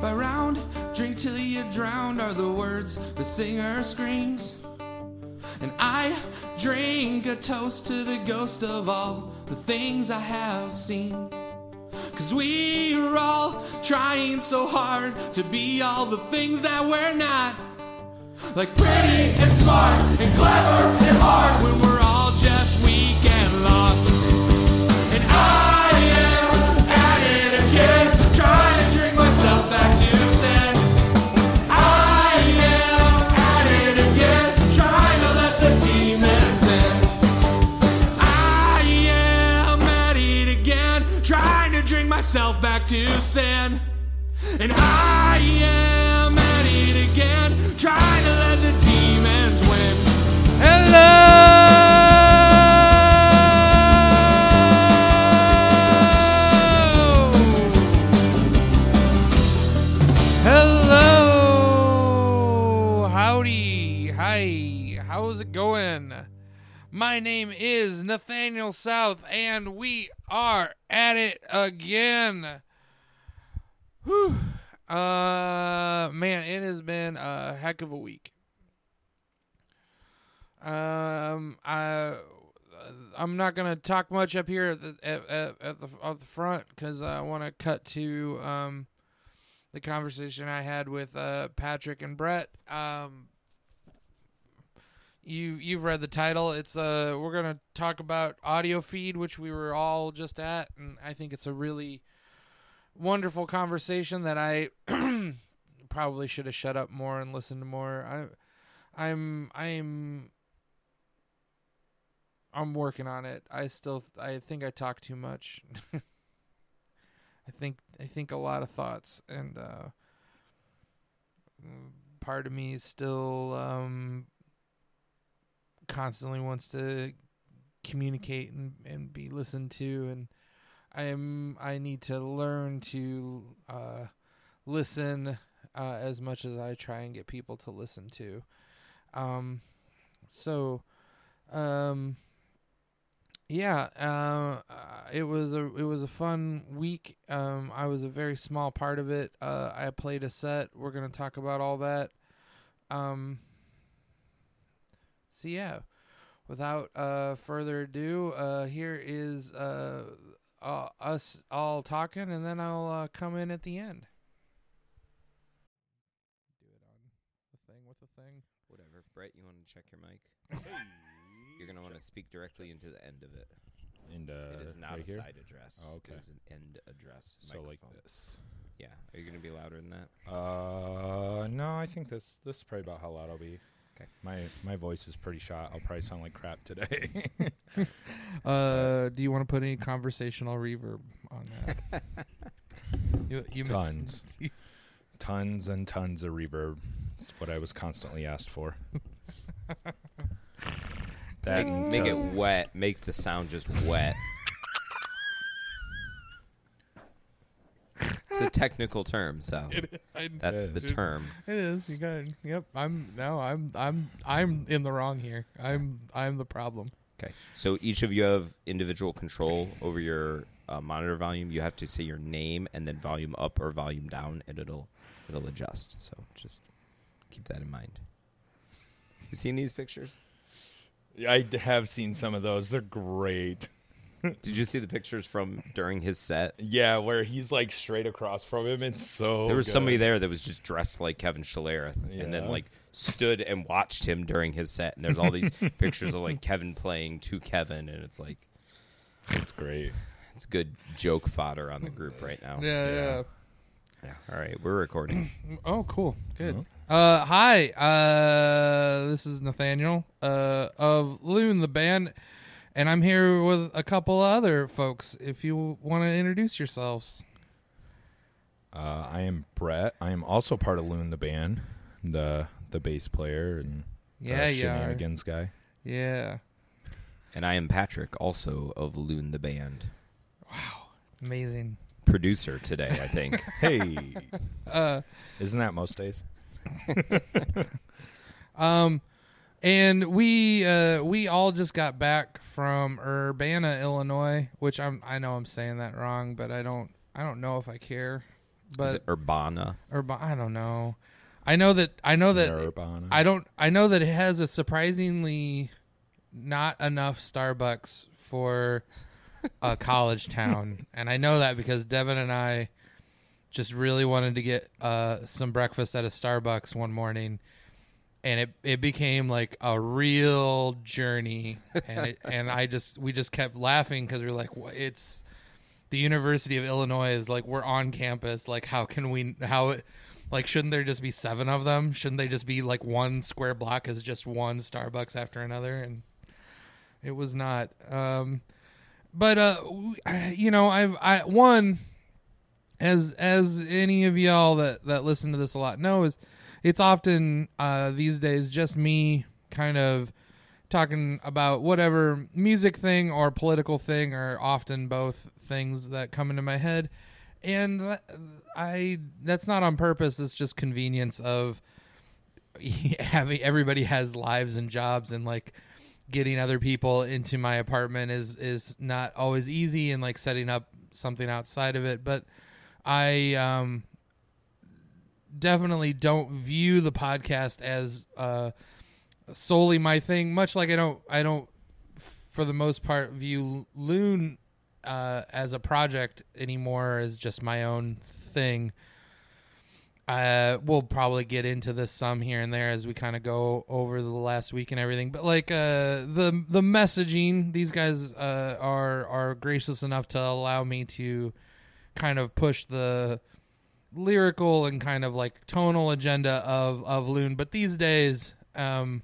by round. Drink till you drowned are the words the singer screams. And I drink a toast to the ghost of all the things I have seen. Cause we are all trying so hard to be all the things that we're not. Like pretty and smart and clever and hard when we're all myself back to sin. And I am at it again, trying to let the demons win. Hello, My name is Nathaniel South, and we are at it again. Whew. Uh, man, it has been a heck of a week. Um, I, I'm not gonna talk much up here at the at, at, at the at the front because I want to cut to um the conversation I had with uh, Patrick and Brett. Um, you you've read the title. It's uh we're gonna talk about Audiofeed, which we were all just at, and I think it's a really wonderful conversation that I probably should have shut up more and listened to more. I I'm I'm I'm working on it. I still I think I talk too much. I think I think a lot of thoughts and uh part of me is still um constantly wants to communicate and, and be listened to and I'm I need to learn to uh listen uh as much as I try and get people to listen to. Um so um yeah, uh, it was a it was a fun week. Um, I was a very small part of it. Uh, I played a set. We're gonna talk about all that. Um, so yeah, without uh, further ado, uh, here is uh, uh, us all talking, and then I'll uh, come in at the end. Do it on the thing with the thing. Whatever. Brett, you want to check your mic? You're going to want to speak directly into the end of it. And uh, it is not right a here? side address. Oh, okay. It is an end address. So like this. Yeah. Are you going to be louder than that? Uh, no, I think this this is probably about how loud I'll be. Okay. My my voice is pretty shot. I'll probably sound like crap today. Uh, do you want to put any conversational reverb on that? you, you Tons. tons and tons of reverb. It's what I was constantly asked for. that Make, make it wet. Make the sound just wet. It's a technical term, so I- that's It the is. term. It is. You got it. Yep. I'm no. I'm I'm I'm in the wrong here. I'm I'm the problem. Okay. So each of you have individual control over your uh, monitor volume. You have to say your name and then volume up or volume down, and it'll it'll adjust. So just keep that in mind. You seen these pictures? I have seen some of those. They're great. Did you see the pictures from during his set? Yeah, where he's like straight across from him. It's so. there was good. somebody there that was just dressed like Kevin Schlereth, and then like stood and watched him during his set. And there's all these pictures of like Kevin playing to Kevin, and it's like It's great. it's good joke fodder on the group right now. Yeah. Yeah. Yeah. All right, we're recording. Oh, cool. Good. Mhm. Uh, hi. Uh, this is Nathaniel. Uh, of Lune the band, and I'm here with a couple other folks. If you want to introduce yourselves. Uh, I am Brett. I am also part of Lune the band, the the bass player and Yeah, the shenanigans guy. Yeah. And I am Patrick, also of Lune the Band. Wow, amazing. Producer today, I think. Hey, Uh, isn't that most days? Um, and we uh we all just got back from Urbana, Illinois, which I'm I know I'm saying that wrong, but I don't I don't know if I care Is but it Urbana? or I don't know. I know that I know that Urbana. I don't. I know that it has a surprisingly not enough Starbucks for a college town, and I know that because Devin and I just really wanted to get uh, some breakfast at a Starbucks one morning, and it it became like a real journey, and it, and I just we just kept laughing because we are like, "Wha- it's the University of Illinois is like we're on campus, like how can we how like shouldn't there just be seven of them? Shouldn't they just be like one square block is just one starbucks after another? And it was not um but uh you know i've i one as as any of y'all that that listen to this a lot know is it's often uh these days just me kind of talking about whatever music thing or political thing or often both things that come into my head and I that's not on purpose. It's just convenience of having everybody has lives and jobs and like getting other people into my apartment is is not always easy and like setting up something outside of it. But I um definitely don't view the podcast as uh solely my thing. Much like I don't I don't for the most part view Lune uh, as a project anymore as just my own thing. Uh, we'll probably get into this some here and there as we kind of go over the last week and everything. But like uh, the the messaging, these guys uh, are are gracious enough to allow me to kind of push the lyrical and kind of like tonal agenda of of Lune. But these days, um,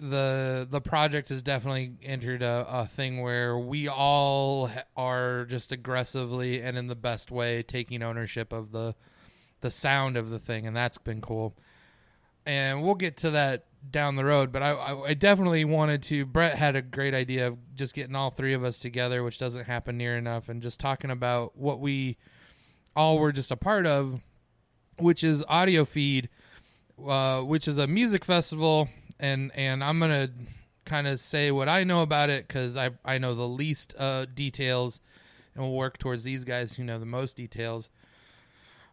the the project has definitely entered a, a thing where we all are just aggressively and in the best way taking ownership of the the sound of the thing and that's been cool and we'll get to that down the road but I, I, I definitely wanted to brett had a great idea of just getting all three of us together which doesn't happen near enough and just talking about what we all were just a part of which is Audiofeed uh, which is a music festival, and and I'm gonna kind of say what I know about it because I I know the least uh, details, and we'll work towards these guys who know the most details.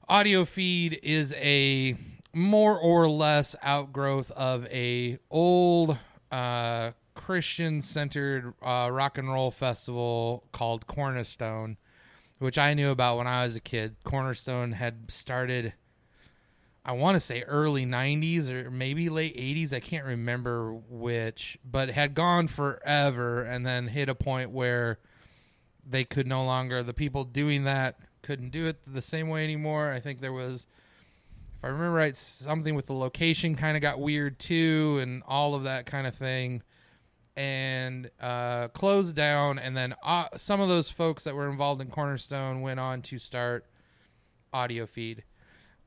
Audiofeed is a more or less outgrowth of a old uh, Christian centered uh, rock and roll festival called Cornerstone, which I knew about when I was a kid. Cornerstone had started. I want to say early 90s or maybe late 80s. I can't remember which, but had gone forever and then hit a point where they could no longer, the people doing that couldn't do it the same way anymore. I think there was, if I remember right, something with the location kind of got weird too and all of that kind of thing. And uh, closed down. And then uh, some of those folks that were involved in Cornerstone went on to start Audiofeed.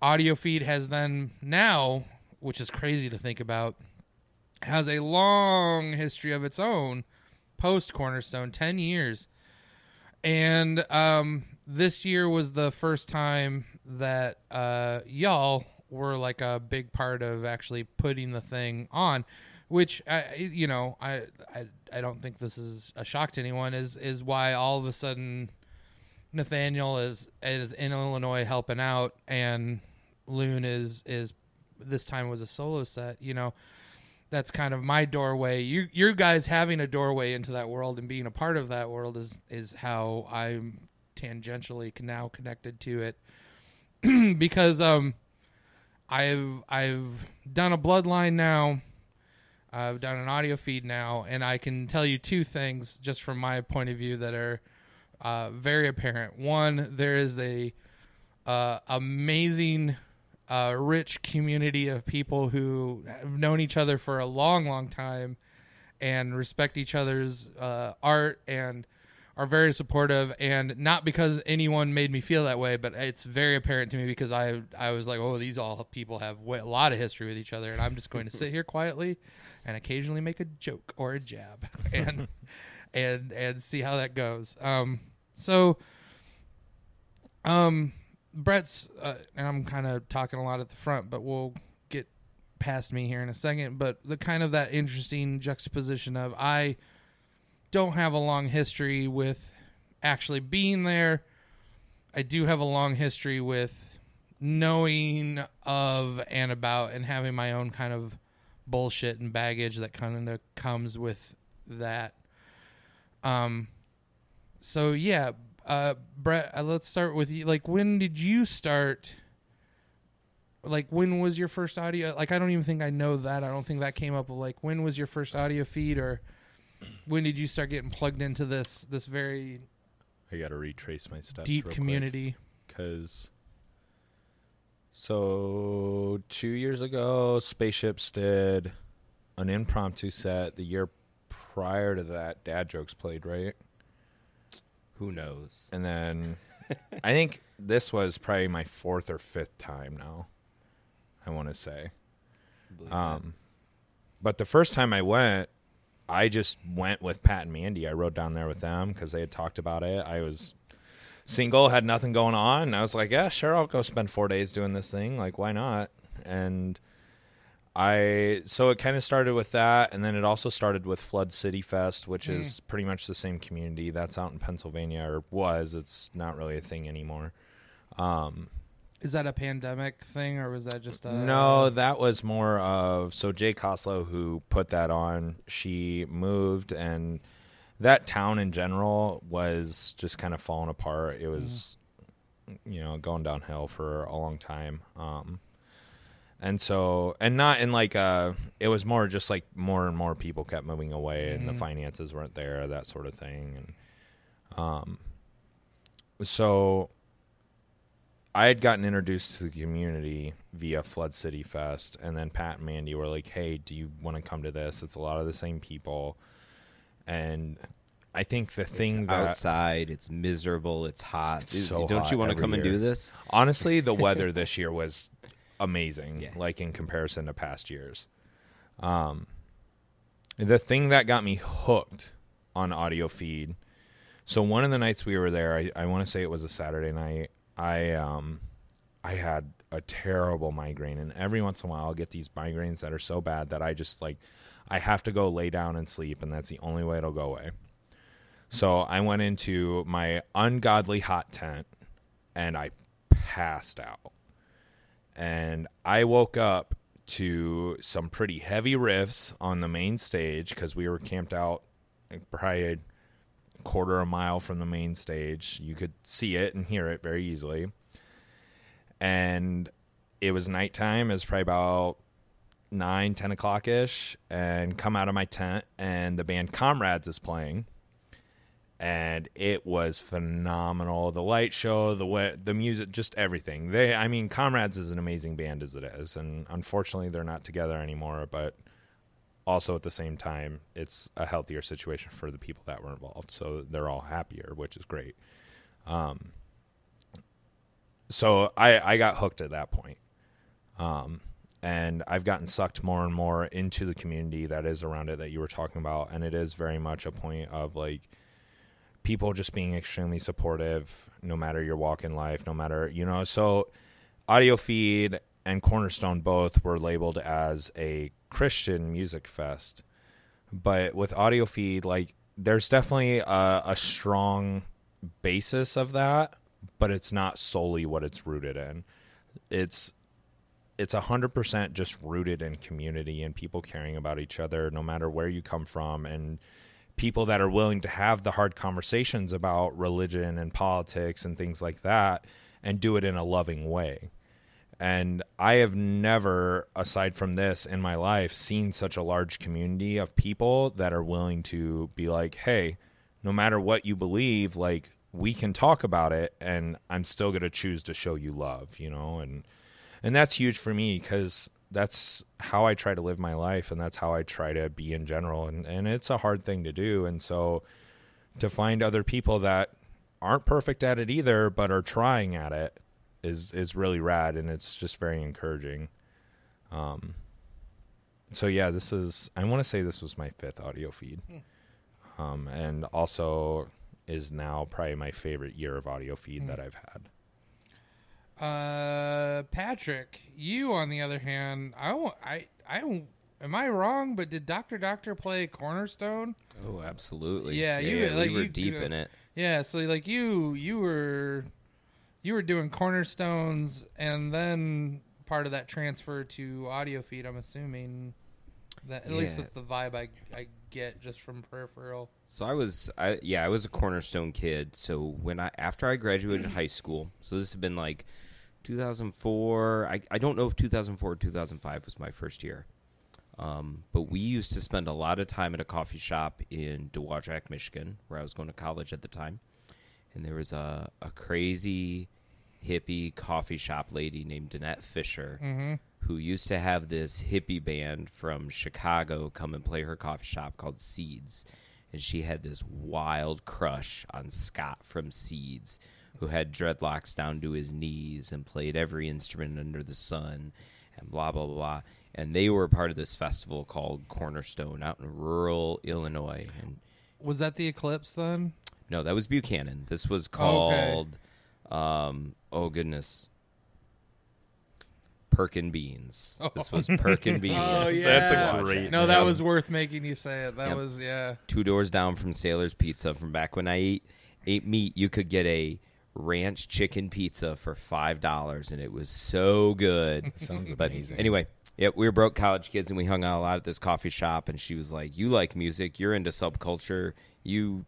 Audio feed has then now which is crazy to think about has a long history of its own post cornerstone 10 years. And um this year was the first time that uh y'all were like a big part of actually putting the thing on which I, you know I, I i don't think this is a shock to anyone is is why all of a sudden Nathaniel is is in Illinois helping out, and Lune is is this time was a solo set. You know, that's kind of my doorway. You you guys having a doorway into that world and being a part of that world is is how I'm tangentially now connected to it because um I've I've done a bloodline now. I've done an Audiofeed now, and I can tell you two things just from my point of view that are uh, very apparent. One, there is a uh, amazing, uh, rich community of people who have known each other for a long, long time, and respect each other's uh, art and are very supportive. And not because anyone made me feel that way, but it's very apparent to me because I I was like, oh, these all people have wa- a lot of history with each other, and I'm just going to sit here quietly and occasionally make a joke or a jab and and and see how that goes. Um, so, um, Brett's uh, and I'm kind of talking a lot at the front, but we'll get past me here in a second. But the kind of that interesting juxtaposition of I don't have a long history with actually being there, I do have a long history with knowing of and about and having my own kind of bullshit and baggage that kind of comes with that. Um, so yeah, uh, Brett, uh, let's start with you. Like, when did you start? Like, when was your first audio? Like, I don't even think I know that. I don't think that came up. Like, when was your first Audiofeed, or when did you start getting plugged into this this very I got to retrace my steps. deep community? because. So two years ago, Spaceships did an impromptu set. The year prior to that, Dad Jokes played, right? Who knows? And then I think this was probably my fourth or fifth time now. I want to say. Um, but the first time I went, I just went with Pat and Mandy. I rode down there with them because they had talked about it. I was single, had nothing going on, and I was like, "Yeah, sure, I'll go spend four days doing this thing. Like, why not?" And I so it kind of started with that, and then it also started with Flood City Fest, which is pretty much the same community. That's out in Pennsylvania, or was. It's not really a thing anymore. Um, Is that a pandemic thing, or was that just a no, that was more of so Jay Coslow who put that on. She moved, and that town in general was just kind of falling apart. It was, you know, going downhill for a long time. Um, and so, and not in like uh it was more just like more and more people kept moving away, and the Mhm. finances weren't there, that sort of thing, and um, so I had gotten introduced to the community via Flood City Fest, and then Pat and Mandy were like, "Hey, do you want to come to this? It's a lot of the same people." And I think the thing it's that outside, it's miserable, it's hot. It's so Don't hot you want to come and do this? honestly, the weather this year was amazing, Yeah. like in comparison to past years. Um, the thing that got me hooked on Audiofeed. So one of the nights we were there, I, I want to say it was a Saturday night. I um, I had a terrible migraine, and every once in a while I'll get these migraines that are so bad that I just like I have to go lay down and sleep, and that's the only way it'll go away. So I went into my ungodly hot tent, and I passed out. And I woke up to some pretty heavy riffs on the main stage because we were camped out probably quarter a mile from the main stage. You could see it and hear it very easily. And it was nighttime. It was probably about nine, ten o'clock ish, and come out of my tent, and the band Comrades is playing and it was phenomenal. The light show, the way, the music, just everything. They, I mean, Comrades is an amazing band as it is, and unfortunately they're not together anymore. But also at the same time, it's a healthier situation for the people that were involved, so they're all happier, which is great. Um, so I I got hooked at that point. Um, and I've gotten sucked more and more into the community that is around it that you were talking about, and it is very much a point of like people just being extremely supportive no matter your walk in life no matter you know so Audiofeed and cornerstone both were labeled as a christian music fest but with Audiofeed like there's definitely a, a strong basis of that but it's not solely what it's rooted in it's it's a hundred percent just rooted in community and people caring about each other no matter where you come from and people that are willing to have the hard conversations about religion and politics and things like that and do it in a loving way. And I have never, aside from this in my life, seen such a large community of people that are willing to be like, hey, no matter what you believe, like we can talk about it and I'm still going to choose to show you love, you know? And, and that's huge for me because that's how I try to live my life and that's how I try to be in general and and it's a hard thing to do and so to find other people that aren't perfect at it either but are trying at it is is really rad and it's just very encouraging um so yeah this is I want to say this was my fifth Audiofeed um and also is now probably my favorite year of Audiofeed that I've had Uh, Patrick, you on the other hand, I won't, I I don't. Am I wrong? But did Doctor Doctor play Cornerstone? Oh, absolutely. Yeah, you- like, we were you- deep you- in it. Yeah, so like you you were you were doing cornerstones and then part of that transfer to Audiofeed. I'm assuming that at least that's the vibe I I get just from peripheral. So I was, I yeah, I was a Cornerstone kid. So when I after I graduated high school, so this had been like 2004. I I don't know if 2004 or 2005 was my first year. Um, but we used to spend a lot of time at a coffee shop in Dowagiac, Michigan, where I was going to college at the time. And there was a, a crazy hippie coffee shop lady named Danette Fisher Mm-hmm. who used to have this hippie band from Chicago come and play her coffee shop called Seeds. And she had this wild crush on Scott from Seeds, who had dreadlocks down to his knees and played every instrument under the sun and blah, blah, blah. And they were part of this festival called Cornerstone out in rural Illinois. And Was that the eclipse then? no, that was Buchanan. This was Okay. Called, um, oh goodness, Perkin Beans. This was Perkin Beans. Oh, yeah. That's a great No, that name. was worth making you say it. That Yep. was yeah. two doors down from Sailor's Pizza. From back when I ate ate meat, you could get a ranch chicken pizza for five dollars, and it was so good. Sounds But amazing. anyway, yeah, we were broke college kids, and we hung out a lot at this coffee shop. And she was like, "You like music? You're into subculture. You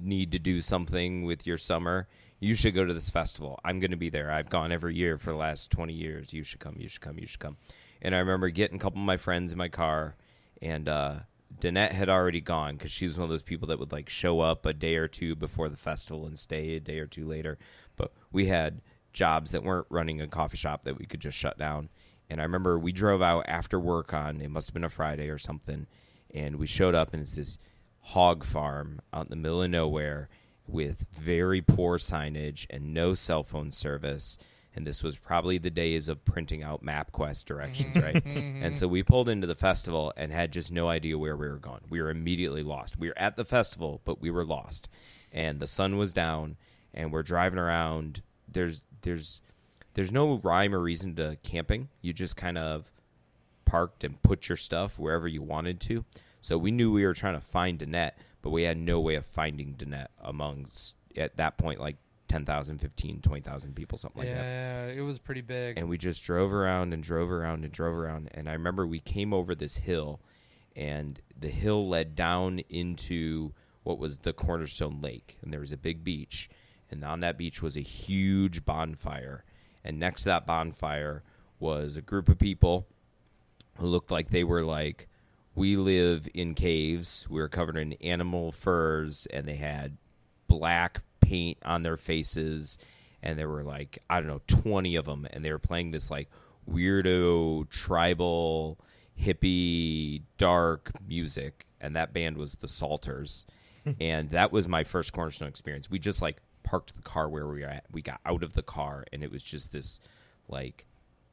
need to do something with your summer. You should go to this festival. I'm going to be there. I've gone every year for the last 20 years. You should come. You should come. You should come." And I remember getting a couple of my friends in my car, and uh, Danette had already gone because she was one of those people that would like show up a day or two before the festival and stay a day or two later. But we had jobs that weren't running a coffee shop that we could just shut down. And I remember we drove out after work on it must have been a Friday or something, and we showed up and it's this hog farm out in the middle of nowhere with very poor signage and no cell phone service. And this was probably the days of printing out MapQuest directions, right? Mm-hmm. and so we pulled into the festival and had just no idea where we were going. We were immediately lost. We were at the festival, but we were lost. And the sun was down, and we're driving around. There's there's there's no rhyme or reason to camping. You just kind of parked and put your stuff wherever you wanted to. So we knew we were trying to find Danette, but we had no way of finding Danette amongst at that point like 10,000, 15, 20,000 people, something like that. yeah, it was pretty big. And we just drove around and drove around and drove around. And I remember we came over this hill, and the hill led down into what was the Cornerstone Lake. And there was a big beach. And on that beach was a huge bonfire. And next to that bonfire was a group of people who looked like they were like, we live in caves. We were covered in animal furs, and they had black paint on their faces. And there were like, I don't know, 20 of them. And they were playing this like weirdo, tribal, hippie, dark music. And that band was the Psalters. and that was my first Cornerstone experience. We just like parked the car where we were at. We got out of the car, and it was just this like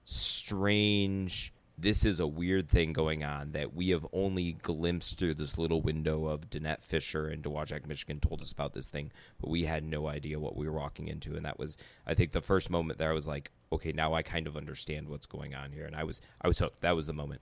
strange this is a weird thing going on that we have only glimpsed through this little window of Danette Fisher and Dowagiac, Michigan told us about this thing, but we had no idea what we were walking into. And that was, I think, the first moment that I was like, okay, now I kind of understand what's going on here. And I was, I was hooked. That was the moment.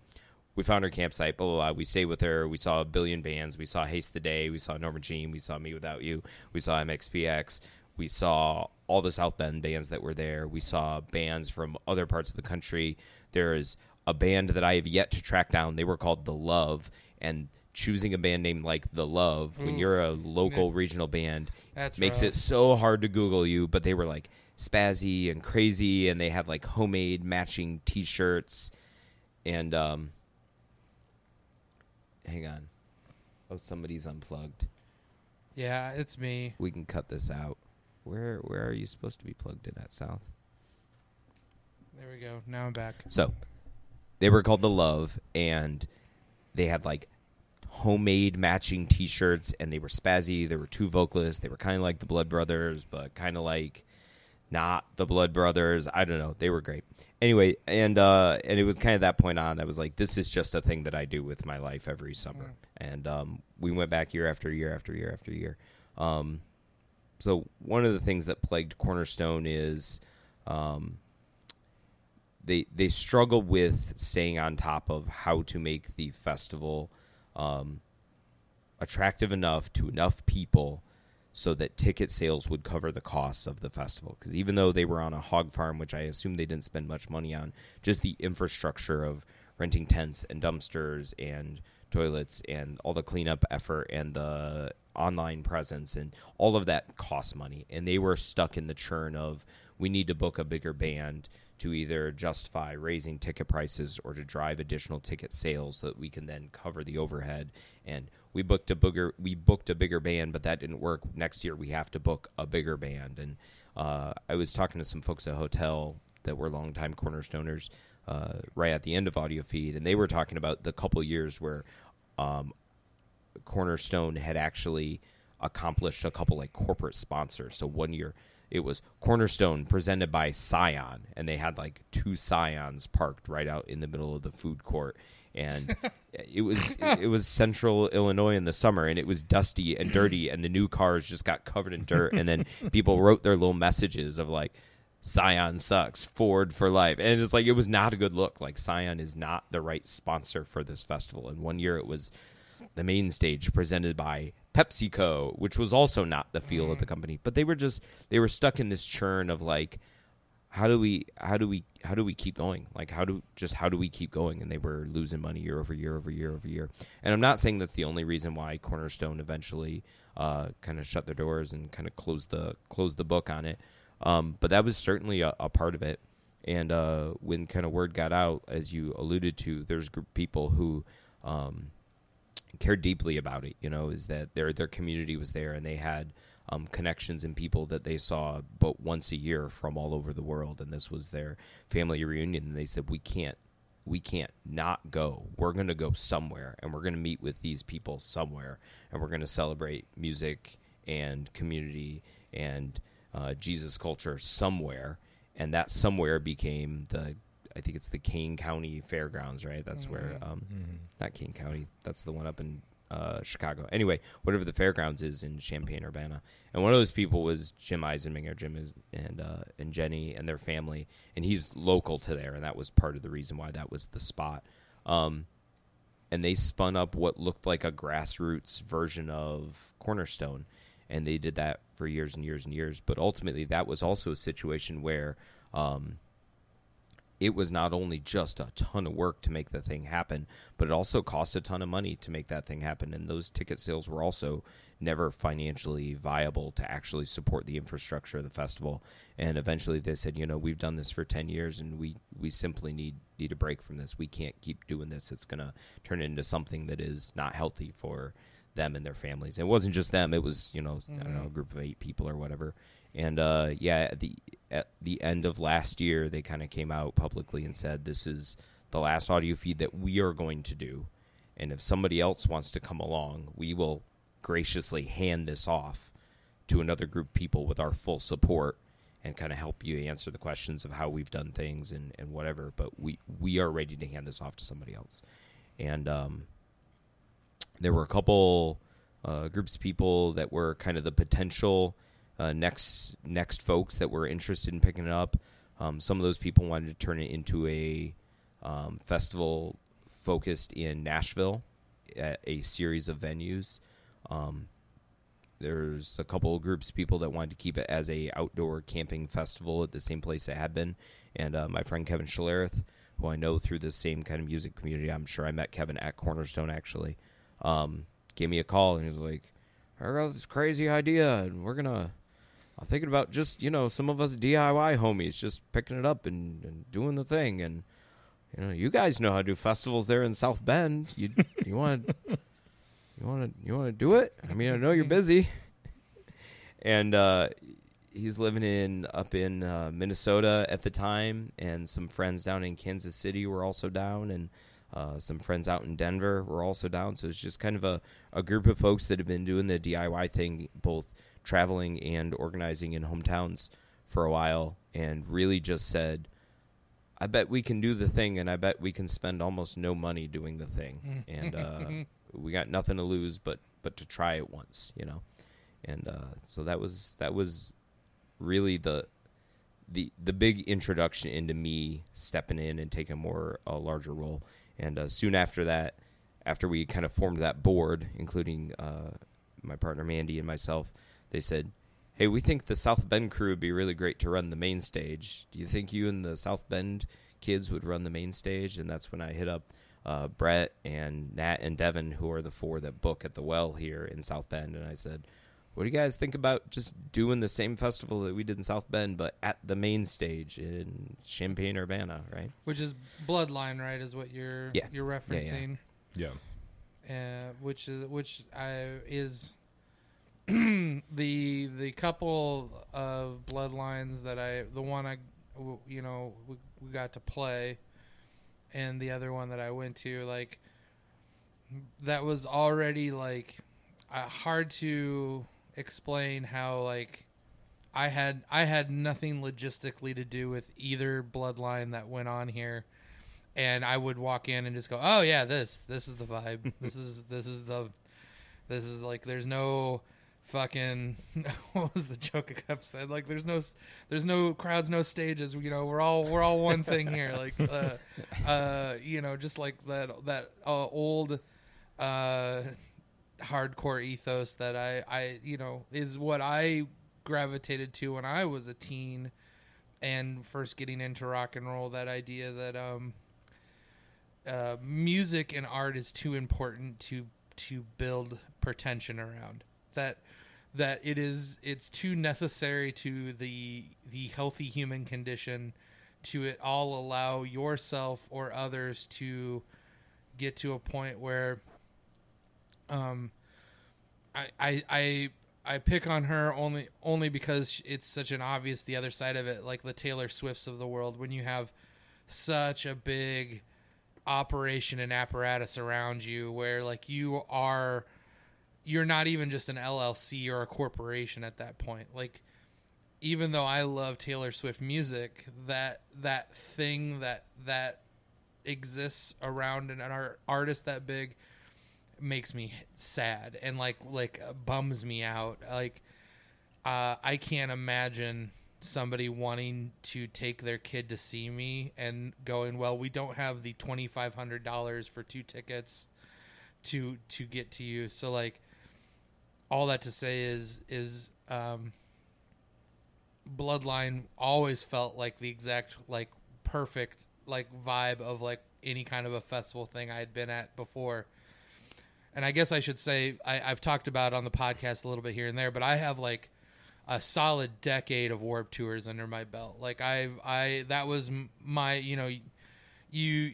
We found her campsite, blah, blah, blah. We stayed with her. We saw a billion bands. We saw Haste the Day. We saw Norma Jean. We saw Me Without You. We saw MXPX. We saw all the South Bend bands that were there. We saw bands from other parts of the country. There's a band that I have yet to track down. They were called The Love, and choosing a band name like The Love when you're a local regional band That's makes rough. it so hard to Google you. But they were like spazzy and crazy, and they had like homemade matching T-shirts, and um, hang on, oh somebody's unplugged. Yeah, it's me. We can cut this out. Where where are you supposed to be plugged in at South? There we go. Now I'm back. So they were called the Love, and they had like homemade matching T-shirts, and they were spazzy. There were two vocalists. They were kind of like the Blood Brothers, but kind of like not the Blood Brothers. I don't know. They were great. Anyway, and uh, and it was kind of that point on. I was like, this is just a thing that I do with my life every summer, and um, we went back year after year after year after year. Um, so one of the things that plagued Cornerstone is. Um, they they struggle with staying on top of how to make the festival um, attractive enough to enough people so that ticket sales would cover the costs of the festival. Because even though they were on a hog farm, which I assume they didn't spend much money on, just the infrastructure of renting tents and dumpsters and toilets and all the cleanup effort and the online presence and all of that costs money. And they were stuck in the churn of we need to book a bigger band to either justify raising ticket prices or to drive additional ticket sales so that we can then cover the overhead. And we booked a bigger we booked a bigger band, but that didn't work. Next year we have to book a bigger band. And uh, I was talking to some folks at hotel that were longtime cornerstoners uh, right at the end of Audiofeed, and they were talking about the couple years where um, Cornerstone had actually accomplished a couple like corporate sponsors. So one year it was Cornerstone presented by Scion, and they had like two Scions parked right out in the middle of the food court. And it was it was central Illinois in the summer, and it was dusty and dirty, and the new cars just got covered in dirt. And then people wrote their little messages of like, Scion sucks, Ford for life. And it's like it was not a good look. Like Scion is not the right sponsor for this festival. And one year it was the main stage presented by PepsiCo, which was also not the feel of the company. But they were just they were stuck in this churn of like how do we how do we how do we keep going? Like how do just how do we keep going? And they were losing money year over year over year over year. And I'm not saying that's the only reason why Cornerstone eventually uh, kind of shut their doors and kind of closed the closed the book on it. Um, but that was certainly a, a part of it. And uh, when kind of word got out, as you alluded to, there's group people who um, cared deeply about it. You know, is that their their community was there and they had um, connections and people that they saw but once a year from all over the world, and this was their family reunion. And they said, "We can't, we can't not go. We're going to go somewhere, and we're going to meet with these people somewhere, and we're going to celebrate music and community and uh, Jesus culture somewhere." And that somewhere became the I think it's the Kane County Fairgrounds, right? That's where, um, not Kane County. That's the one up in uh, Chicago. Anyway, whatever the fairgrounds is in Champaign Urbana, and one of those people was Jim Eisenminger, Jim is, and uh, and Jenny and their family, and he's local to there, and that was part of the reason why that was the spot. Um, and they spun up what looked like a grassroots version of Cornerstone, and they did that for years and years and years. But ultimately, that was also a situation where. Um, it was not only just a ton of work to make the thing happen, but it also cost a ton of money to make that thing happen. And those ticket sales were also never financially viable to actually support the infrastructure of the festival. And eventually they said, you know, we've done this for 10 years and we, we simply need, need a break from this. We can't keep doing this. It's going to turn into something that is not healthy for them and their families. It wasn't just them. It was, you know, I don't know, a group of eight people or whatever. And uh, yeah, the at the end of last year, they kind of came out publicly and said, "This is the last Audiofeed that we are going to do, and if somebody else wants to come along, we will graciously hand this off to another group of people with our full support." And kind of help you answer the questions of how we've done things and, and whatever, but we we are ready to hand this off to somebody else, and um, there were a couple uh, groups of people that were kind of the potential uh, next next folks that were interested in picking it up. Um, some of those people wanted to turn it into a um, festival focused in Nashville at a series of venues. Um, there's a couple of groups of people that wanted to keep it as a outdoor camping festival at the same place it had been. And uh, my friend Kevin Schlereth, who I know through the same kind of music community, I'm sure I met Kevin at Cornerstone actually, um, gave me a call and he was like, "I got this crazy idea, and we're gonna." I'm thinking about just you know some of us DIY homies just picking it up and, and doing the thing, and you know you guys know how to do festivals there in South Bend. You you want you want to you want to do it? I mean I know you're busy, and uh, he's living in up in uh, Minnesota at the time, and some friends down in Kansas City were also down, and uh, some friends out in Denver were also down. So it's just kind of a, a group of folks that have been doing the DIY thing, both traveling and organizing in hometowns for a while, and really just said, I bet we can do the thing, and I bet we can spend almost no money doing the thing, and uh, we got nothing to lose but but to try it once, you know. And uh, so that was that was really the the the big introduction into me stepping in and taking more a larger role. And uh, soon after that, after we kind of formed that board, including uh, my partner Mandy and myself, they said, "Hey, we think the South Bend crew would be really great to run the main stage. Do you think you and the South Bend kids would run the main stage?" And that's when I hit up uh, Brett and Nat and Devin, who are the four that book at the Well here in South Bend, and I said. What do you guys think about just doing the same festival that we did in South Bend, but at the main stage in Champaign Urbana, right? Which is Bloodline, right? Is what you're Yeah. you're Yeah, yeah. referencing. Yeah. uh, which is which I, is the the couple of bloodlines that I the one I you know we, we got to play and the other one that I went to like that was already like uh, hard to explain how like I had I had nothing logistically to do with either bloodline that went on here and I would walk in and just go, "Oh yeah, this this is the vibe. this is this is the this is like there's no fucking what was the joke I saying? Like there's no there's no crowds, no stages. You know, we're all we're all one thing here. Like uh, uh, you know, just like that that uh, old uh hardcore ethos that I I you know is what I gravitated to when I was a teen and first getting into rock and roll. That idea that um uh, music and art is too important to to build pretension around that that it is it's too necessary to the the healthy human condition to it all allow yourself or others to get to a point where um I I I I pick on her only only because it's such an obvious the other side of it like the Taylor Swifts of the world. When you have such a big operation and apparatus around you where like you are you're not even just an LLC or a corporation at that point like even though I love Taylor Swift music that that thing that that exists around an art, artist that big makes me sad and like like uh, bums me out like uh, I can't imagine somebody wanting to take their kid to see me and going, well, we don't have the twenty five hundred dollars for two tickets to to get to you. So like, all that to say is is um, Bloodline always felt like the exact like perfect like vibe of like any kind of a festival thing I had been at before. And I guess I should say I, I've talked about on the podcast a little bit here and there, but I have like a solid decade of warp tours under my belt. Like I, I that was my, you know, you,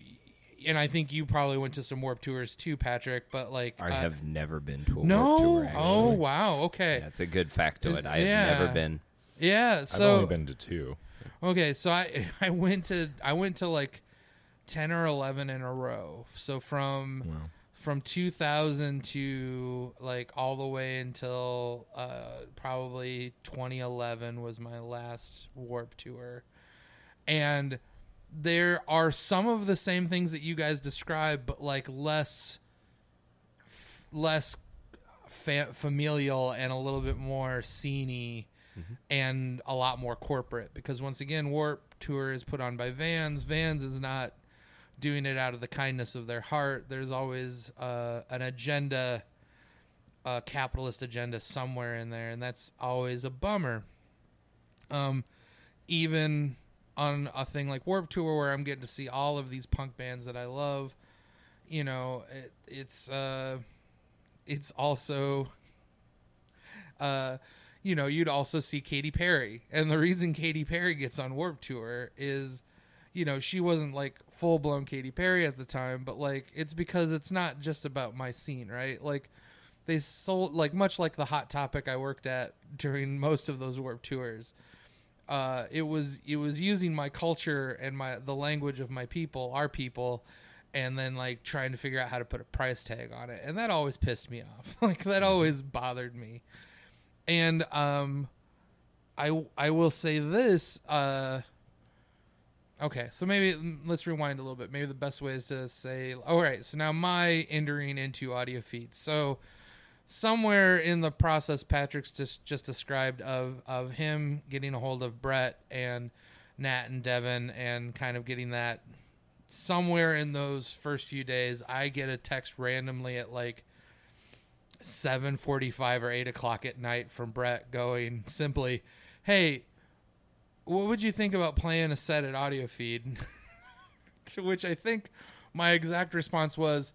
and I think you probably went to some warp tours too, Patrick. But like, I uh, have never been to a no. Warped tour. Actually. oh wow, okay, That's a good factoid. I have Yeah. never been. yeah. so I've only been to two. Okay, so I I went to I went to like ten or eleven in a row. So from Wow. from 2000 to like all the way until uh, probably 2011 was my last warp tour and there are some of the same things that you guys describe but like less f- less fa- familial and a little bit more sceney and a lot more corporate because once again warp tour is put on by vans vans is not doing it out of the kindness of their heart. There's always uh, an agenda, a capitalist agenda somewhere in there, and that's always a bummer. Um, even on a thing like Warp Tour, where I'm getting to see all of these punk bands that I love, you know, it, it's uh, it's also, uh, you know, you'd also see Katy Perry, and the reason Katy Perry gets on Warp Tour is you know, she wasn't like full blown Katy Perry at the time, but like it's because it's not just about my scene, right? Like they sold like much like the hot topic I worked at during most of those warp tours. Uh, it was it was using my culture and my the language of my people, our people, and then like trying to figure out how to put a price tag on it, and that always pissed me off. like that always bothered me. And um, I I will say this. Uh, Okay, so maybe mm, let's rewind a little bit. Maybe the best way is to say, all right, so now my entering into Audiofeeds. So somewhere in the process Patrick's just just described of of him getting a hold of Brett and Nat and Devin and kind of getting that somewhere in those first few days, I get a text randomly at like seven forty-five or eight o'clock at night from Brett going simply, "Hey, what would you think about playing a set at Audiofeed?" to which I think my exact response was,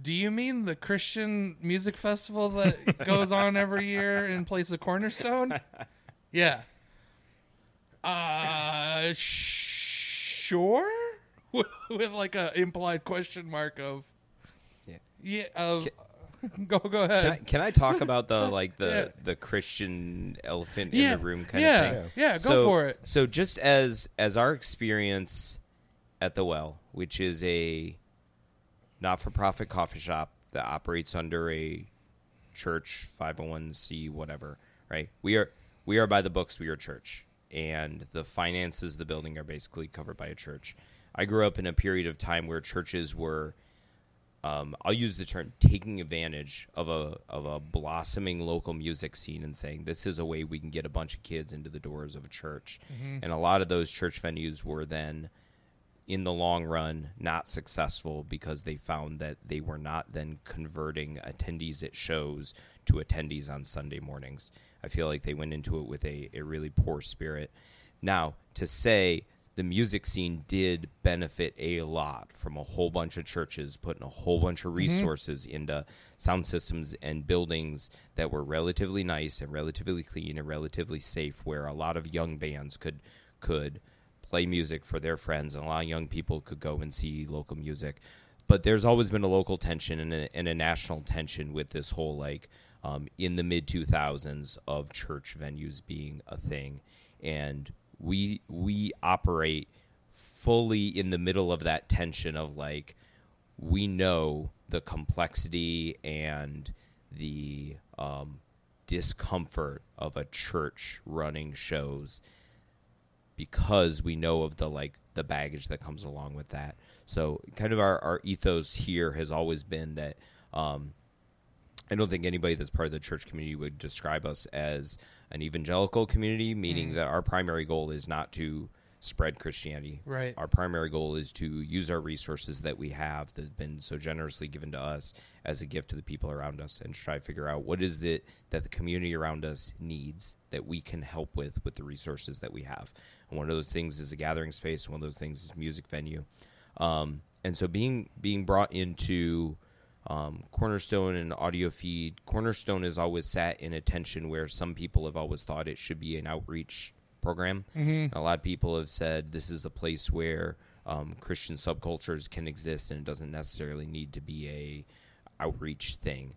"Do you mean the Christian music festival that goes on every year in place of Cornerstone?" yeah. Uh, sure. With like a implied question mark of, Yeah. yeah. Of, go go ahead. Can I, can I talk about the like the Yeah. the Christian elephant yeah, in the room kind yeah, of thing? yeah. Go so, for it. So just as as our experience at the Well, which is a not-for-profit coffee shop that operates under a church 501c whatever, right? We are we are by the books, we are church, and the finances of the building are basically covered by a church. I grew up in a period of time where churches were um, I'll use the term taking advantage of a of a blossoming local music scene and saying this is a way we can get a bunch of kids into the doors of a church. And a lot of those church venues were then in the long run not successful because they found that they were not then converting attendees at shows to attendees on Sunday mornings. I feel like they went into it with a, a really poor spirit. Now, to say the music scene did benefit a lot from a whole bunch of churches putting a whole bunch of mm-hmm. resources into sound systems and buildings that were relatively nice and relatively clean and relatively safe where a lot of young bands could could play music for their friends and a lot of young people could go and see local music. But there's always been a local tension and a, and a national tension with this whole like um, in the mid 2000s of church venues being a thing. And we we operate fully in the middle of that tension of like we know the complexity and the um, discomfort of a church running shows because we know of the like the baggage that comes along with that. So kind of our, our ethos here has always been that um, I don't think anybody that's part of the church community would describe us as an evangelical community, meaning that our primary goal is not to spread Christianity. Right. Our primary goal is to use our resources that we have that have been so generously given to us as a gift to the people around us and try to figure out what is it that the community around us needs that we can help with with the resources that we have. And one of those things is a gathering space, one of those things is music venue. Um, and so being being brought into um, Cornerstone and Audiofeed. Cornerstone has always sat in a tension where some people have always thought it should be an outreach program. A lot of people have said this is a place where um, Christian subcultures can exist, and it doesn't necessarily need to be a outreach thing.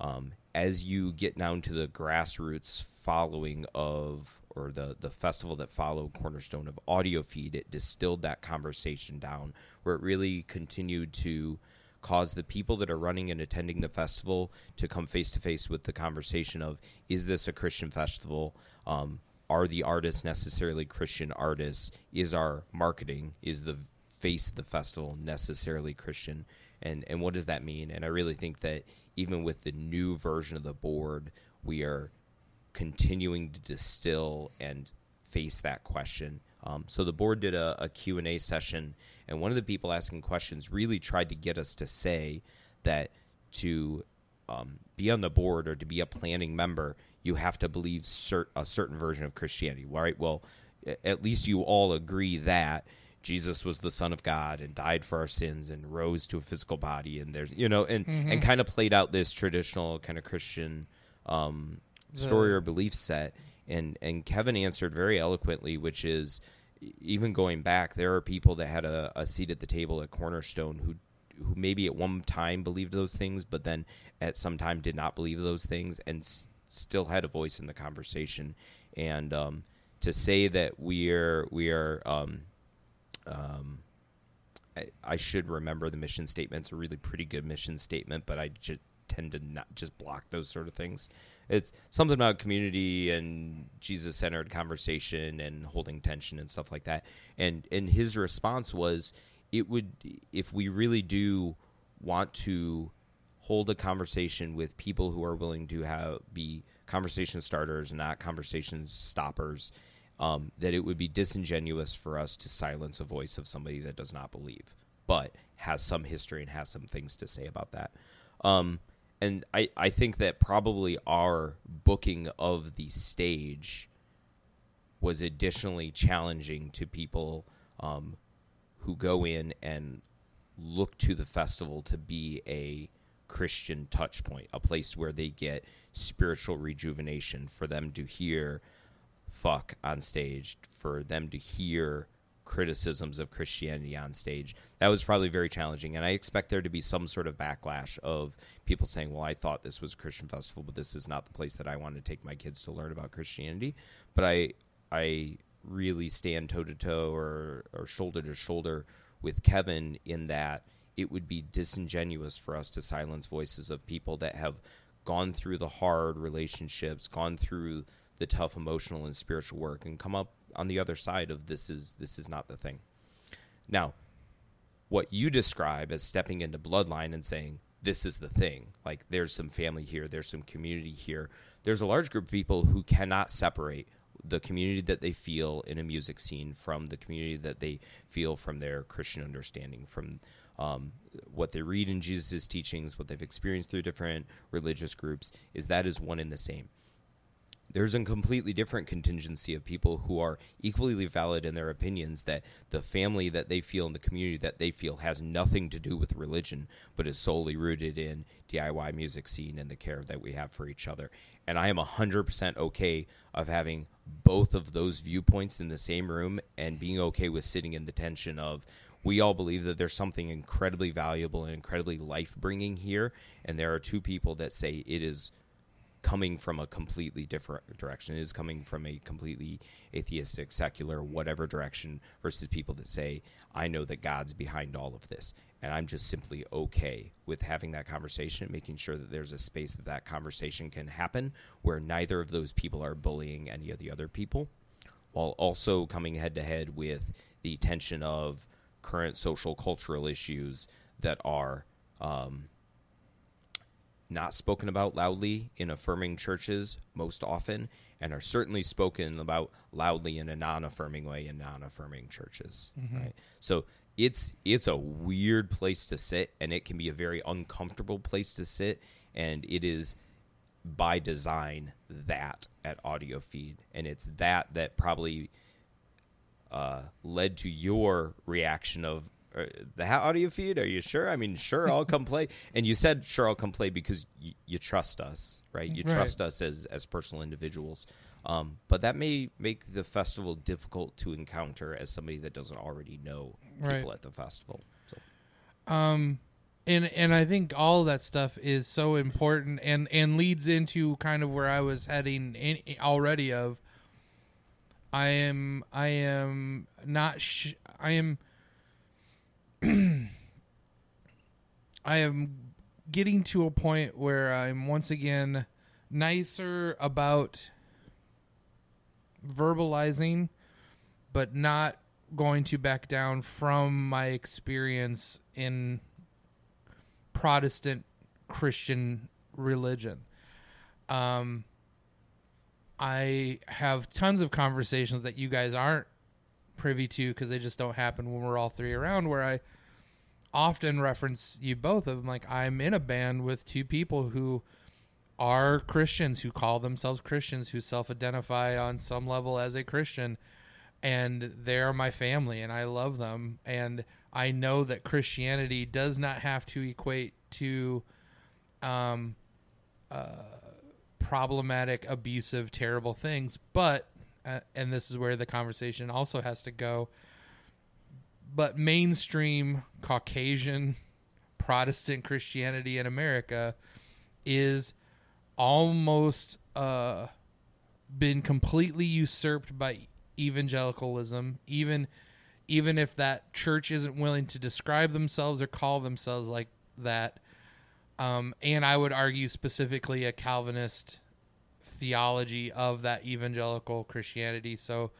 Um, as you get down to the grassroots following of or the the festival that followed Cornerstone of Audiofeed, it distilled that conversation down where it really continued to cause the people that are running and attending the festival to come face to face with the conversation of is this a Christian festival? Um, are the artists necessarily Christian artists? Is our marketing is the face of the festival necessarily Christian? And and what does that mean? And I really think that even with the new version of the board, we are continuing to distill and face that question. Um, so the board did a, a Q&A session, and one of the people asking questions really tried to get us to say that to um, be on the board or to be a planning member, you have to believe cert- a certain version of Christianity, right? Well, at least you all agree that Jesus was the Son of God and died for our sins and rose to a physical body, and there's you know, and and kind of played out this traditional kind of Christian um, story or belief set. And and Kevin answered very eloquently, which is even going back, there are people that had a, a seat at the table at Cornerstone who who maybe at one time believed those things, but then at some time did not believe those things, and s- still had a voice in the conversation. And um, to say that we are we are um, um, I, I should remember the mission statement. It's a really pretty good mission statement, but I just tend to not just block those sort of things. It's something about community and Jesus centered conversation and holding tension and stuff like that. And and his response was, it would if we really do want to hold a conversation with people who are willing to have be conversation starters, and not conversation stoppers. Um, that it would be disingenuous for us to silence a voice of somebody that does not believe, but has some history and has some things to say about that. Um, and I, I think that probably our booking of the stage was additionally challenging to people um, who go in and look to the festival to be a Christian touch point, a place where they get spiritual rejuvenation, for them to hear fuck on stage, for them to hear criticisms of Christianity on stage. That was probably very challenging. And I expect there to be some sort of backlash of people saying, well, I thought this was a Christian festival, but this is not the place that I want to take my kids to learn about Christianity. But I, I really stand toe to toe or, or shoulder to shoulder with Kevin in that it would be disingenuous for us to silence voices of people that have gone through the hard relationships, gone through the tough emotional and spiritual work, and come up on the other side of this is this is not the thing. Now, what you describe as stepping into bloodline and saying this is the thing, like there's some family here, there's some community here. There's a large group of people who cannot separate the community that they feel in a music scene from the community that they feel from their Christian understanding, from um, what they read in Jesus' teachings, what they've experienced through different religious groups, is that is one and the same. There's a completely different contingency of people who are equally valid in their opinions that the family that they feel and the community that they feel has nothing to do with religion, but is solely rooted in DIY music scene and the care that we have for each other. And I am 100% okay of having both of those viewpoints in the same room and being okay with sitting in the tension of we all believe that there's something incredibly valuable and incredibly life bringing here. And there are two people that say it is coming from a completely different direction. Is coming from a completely atheistic, secular, whatever direction versus people that say, I know that God's behind all of this. And I'm just simply okay with having that conversation, making sure that there's a space that that conversation can happen where neither of those people are bullying any of the other people, while also coming head to head with the tension of current social cultural issues that are um, not spoken about loudly in affirming churches most often and are certainly spoken about loudly in a non-affirming way in non-affirming churches mm-hmm. right so it's it's a weird place to sit and it can be a very uncomfortable place to sit and it is by design that at Audiofeed and it's that that probably uh, led to your reaction of the Audiofeed. Are you sure? I mean, sure, I'll come play. And you said sure, I'll come play because y- you trust us, right? You right. trust us as as personal individuals. Um, but that may make the festival difficult to encounter as somebody that doesn't already know people right. at the festival. So. Um, and and I think all that stuff is so important and and leads into kind of where I was heading in, already of I am I am not sh- I am I am getting to a point where I'm once again nicer about verbalizing but not going to back down from my experience in Protestant Christian religion. Um I have tons of conversations that you guys aren't privy to because they just don't happen when we're all three around. Where I often reference you both of them, like I'm in a band with two people who are Christians who call themselves Christians who self-identify on some level as a Christian and they're my family and I love them and I know that Christianity does not have to equate to um uh problematic, abusive, terrible things. But, uh, and this is where the conversation also has to go, but mainstream Caucasian Protestant Christianity in America is almost uh, been completely usurped by evangelicalism, even even if that church isn't willing to describe themselves or call themselves like that um, and I would argue specifically a Calvinist theology of that evangelical Christianity. So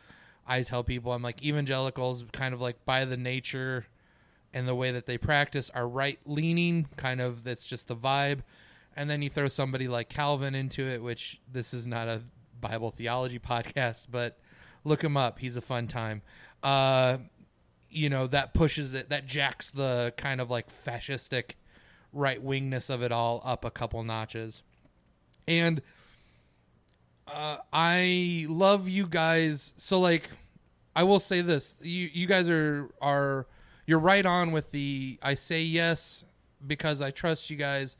I tell people I'm like evangelicals, kind of like by the nature and the way that they practice, are right leaning. Kind of that's just the vibe. And then you throw somebody like Calvin into it, which this is not a Bible theology podcast, but look him up. He's a fun time. Uh, you know that pushes it, that jacks the kind of like fascistic right wingness of it all up a couple notches. And uh, I love you guys. So like, I will say this: you you guys are are you're right on with the. I say yes because I trust you guys,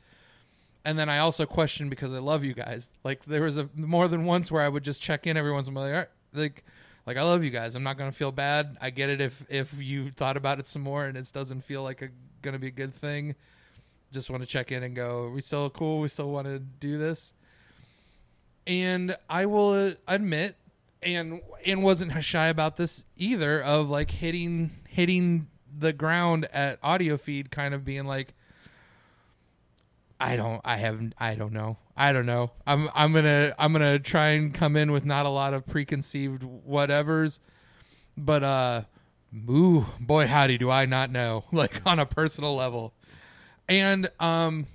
and then I also question because I love you guys. Like there was a more than once where I would just check in every once in a while, like, right, like like I love you guys. I'm not gonna feel bad. I get it if if you thought about it some more and it doesn't feel like a gonna be a good thing. Just want to check in and go. We still cool? We still want to do this. And I will admit, and and wasn't shy about this either. Of like hitting hitting the ground at Audiofeed, kind of being like, I don't I haven't I don't know. I don't know. I'm I'm to I'm to try and come in with not a lot of preconceived whatevers. But uh ooh, boy howdy do I not know like on a personal level. And um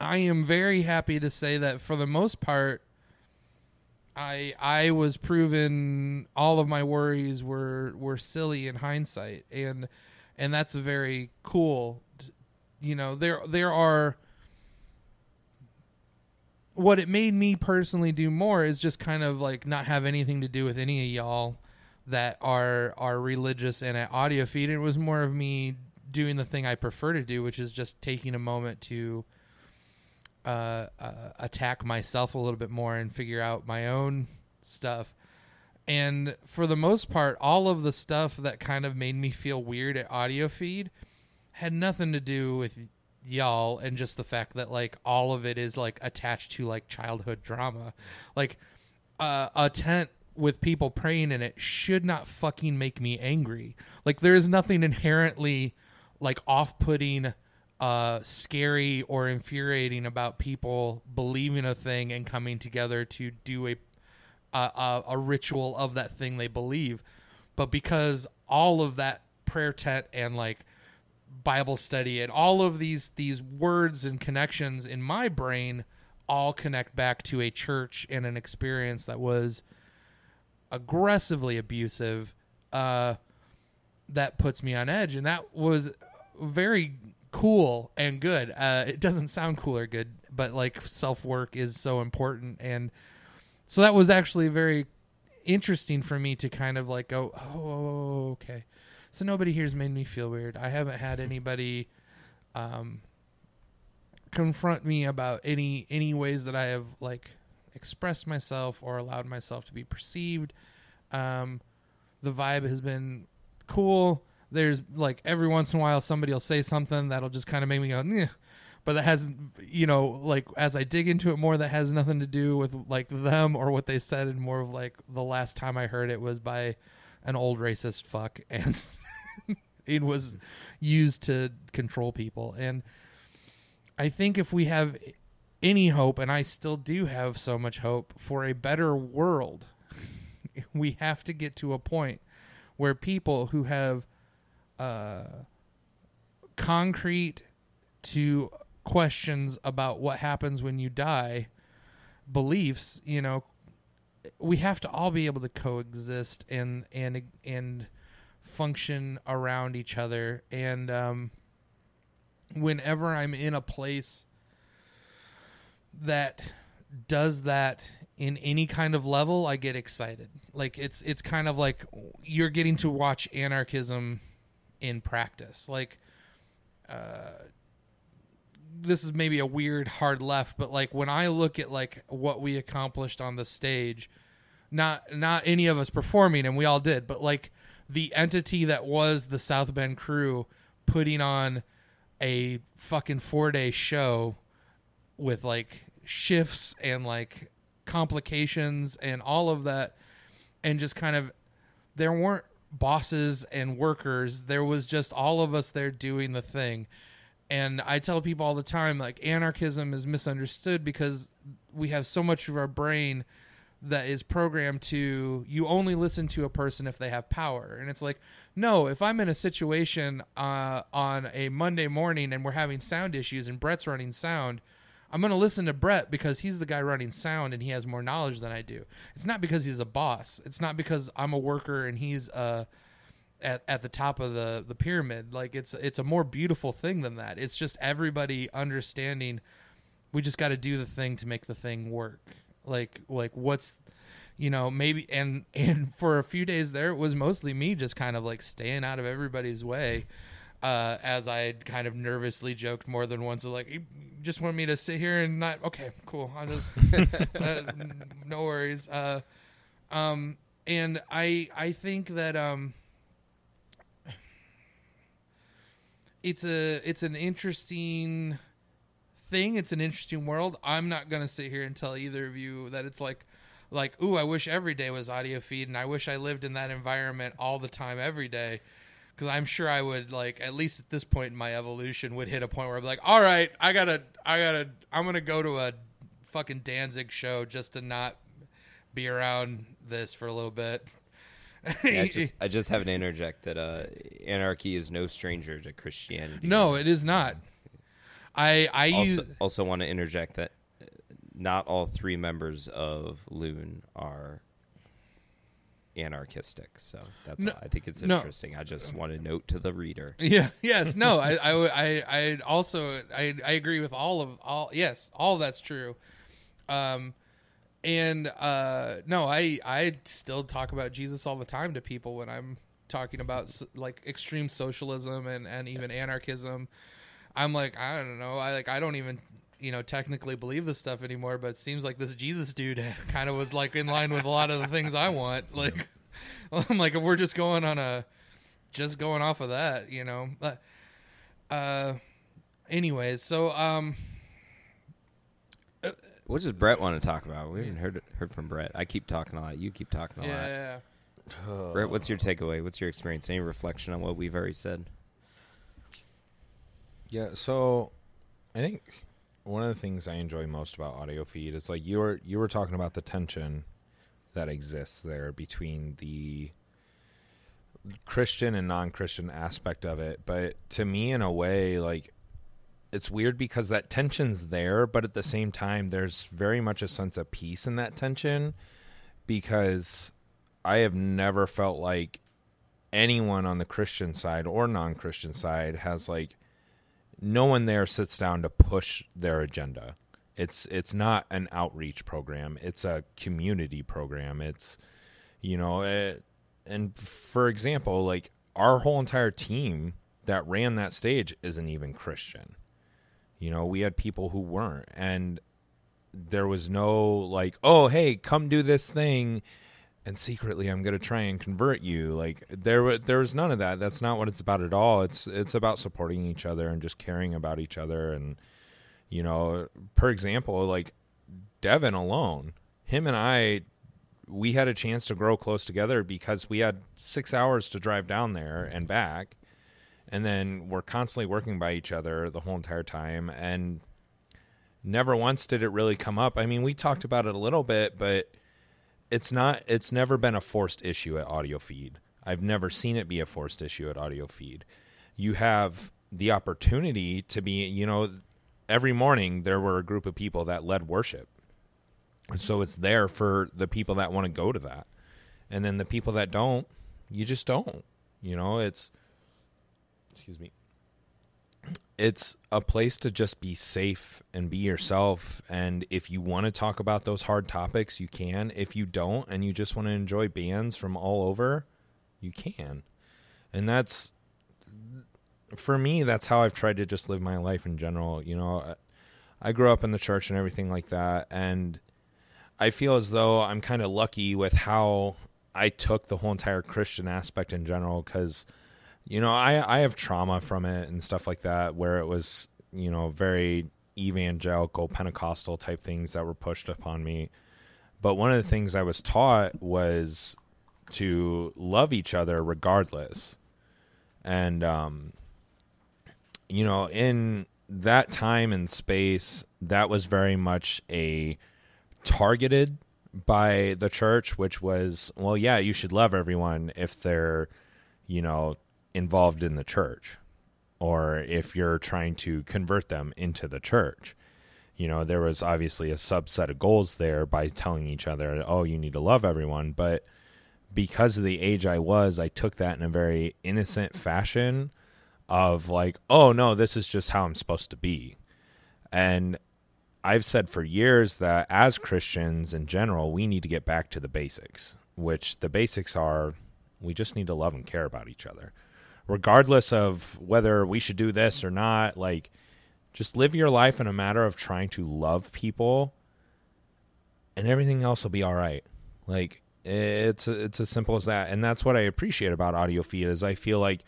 I am very happy to say that for the most part I I was proven all of my worries were were silly in hindsight and and that's very cool you know there there are what it made me personally do more is just kind of like not have anything to do with any of y'all that are are religious and at Audiofeed. It was more of me doing the thing I prefer to do, which is just taking a moment to uh, uh, attack myself a little bit more and figure out my own stuff. And for the most part, all of the stuff that kind of made me feel weird at Audiofeed had nothing to do with y'all and just the fact that like all of it is like attached to like childhood drama like uh, a tent with people praying in it should not fucking make me angry like there is nothing inherently like off-putting uh scary or infuriating about people believing a thing and coming together to do a a, a, ritual of that thing they believe. But because all of that prayer tent and like Bible study and all of these these words and connections in my brain all connect back to a church and an experience that was aggressively abusive uh that puts me on edge. And that was very cool and good uh it doesn't sound cool or good but like self work is so important and so that was actually very interesting for me to kind of like go oh okay so nobody here's made me feel weird. I haven't had anybody um, confront me about any any ways that I have like expressed myself or allowed myself to be perceived. Um, the vibe has been cool. There's like every once in a while somebody will say something that'll just kind of make me go, Nyeh. but that has you know like as I dig into it more, that has nothing to do with like them or what they said, and more of like the last time I heard it was by an old racist fuck and it was used to control people and i think if we have any hope and i still do have so much hope for a better world we have to get to a point where people who have uh, concrete to questions about what happens when you die beliefs you know we have to all be able to coexist and and and function around each other. And um, whenever i'm in a place that does that in any kind of level i get excited. Like it's it's kind of like you're getting to watch anarchism in practice. Like uh this is maybe a weird hard left but like when i look at like what we accomplished on the stage not not any of us performing and we all did but like the entity that was the south bend crew putting on a fucking four day show with like shifts and like complications and all of that and just kind of there weren't bosses and workers there was just all of us there doing the thing. And i tell people all the time like anarchism is misunderstood because we have so much of our brain that is programmed to you only listen to a person if they have power. And it's like no if i'm in a situation uh, on a monday morning and we're having sound issues and brett's running sound i'm going to listen to brett because he's the guy running sound and he has more knowledge than i do it's not because he's a boss it's not because i'm a worker and he's a at, at the top of the the pyramid. Like it's it's a more beautiful thing than that. It's just everybody understanding. We just got to do the thing to make the thing work. Like like what's you know maybe and and for a few days there it was mostly me just kind of like staying out of everybody's way uh, as I kind of nervously joked more than once, like, you just want me to sit here and not, okay, cool. I just, uh, no worries. Uh, um, and I, I think that, um, it's a, it's an interesting thing. It's an interesting world. I'm not going to sit here and tell either of you that it's like, like, ooh, I wish every day was Audiofeed and I wish I lived in that environment all the time, every day because I'm sure I would like at least at this point in my evolution would hit a point where I'm like, all right, I gotta, I gotta, I'm gonna go to a fucking Danzig show just to not be around this for a little bit. Yeah, I just I just have to interject that uh, anarchy is no stranger to Christianity. no, it is not. I I use Also, also want to interject that uh, not all three members of Lune are anarchistic. So that's No, I think it's no. interesting. I just want to note to the reader. Yeah. Yes. No. I. I. I. I also. I. I agree with all of all. Yes. All that's true. Um, and uh, no. I. I still talk about Jesus all the time to people when I'm talking about like extreme socialism and and even anarchism. I'm like I don't know. I like I don't even you know technically believe this stuff anymore, but it seems like this Jesus dude kind of was like in line with a lot of the things I want. Like I'm like if we're just going on a just going off of that, you know. But uh anyways, so um What does Brett want to talk about? We haven't heard heard from Brett. I keep talking a lot. You keep talking a yeah, lot. yeah, yeah. Brett, what's your takeaway? What's your experience? Any reflection on what we've already said? Yeah, so I think one of the things I enjoy most about Audiofeed is like you were you were talking about the tension that exists there between the Christian and non-Christian aspect of it, but to me in a way like it's weird because that tension's there, but at the same time there's very much a sense of peace in that tension because I have never felt like anyone on the Christian side or non-Christian side has like no one there sits down to push their agenda. It's it's not an outreach program. It's a community program. It's you know, it, and for example, like our whole entire team that ran that stage isn't even Christian. You know, we had people who weren't and there was no like, "Oh, hey, come do this thing." And secretly I'm going to try and convert you. Like there, wa- there was none of that. That's not what it's about at all. It's it's about supporting each other and just caring about each other. And you know, per example, like Devin alone, him and I, we had a chance to grow close together because we had six hours to drive down there and back, and then we're constantly working by each other the whole entire time and. Never once did it really come up. I mean, we talked about it a little bit, but it's not it's never been a forced issue at Audiofeed. I've never seen it be a forced issue at Audiofeed. You have the opportunity to be you know every morning there were a group of people that led worship. And so it's there for the people that want to go to that. And then the people that don't you just don't you know it's excuse me it's a place to just be safe and be yourself. And if you want to talk about those hard topics you can. If you don't and you just want to enjoy bands from all over you can. And that's for me that's how i've tried to just live my life in general. You know i grew up in the church and everything like that. And i feel as though i'm kind of lucky with how i took the whole entire christian aspect in general because you know i i have trauma from it and stuff like that where it was you know very evangelical pentecostal type things that were pushed upon me. But one of the things i was taught was to love each other regardless. And um you know in that time and space that was very much a targeted by the church which was well yeah you should love everyone if they're you know involved in the church or if you're trying to convert them into the church. You know, there was obviously a subset of goals there by telling each other, oh, you need to love everyone. But because of the age I was, I took that in a very innocent fashion of like, oh no, this is just how I'm supposed to be. And I've said for years that as Christians in general, we need to get back to the basics, which the basics are we just need to love and care about each other. Regardless of whether we should do this or not, like just live your life in a matter of trying to love people and everything else will be all right. Like it's it's as simple as that. And that's what I appreciate about Audiofeed is I feel like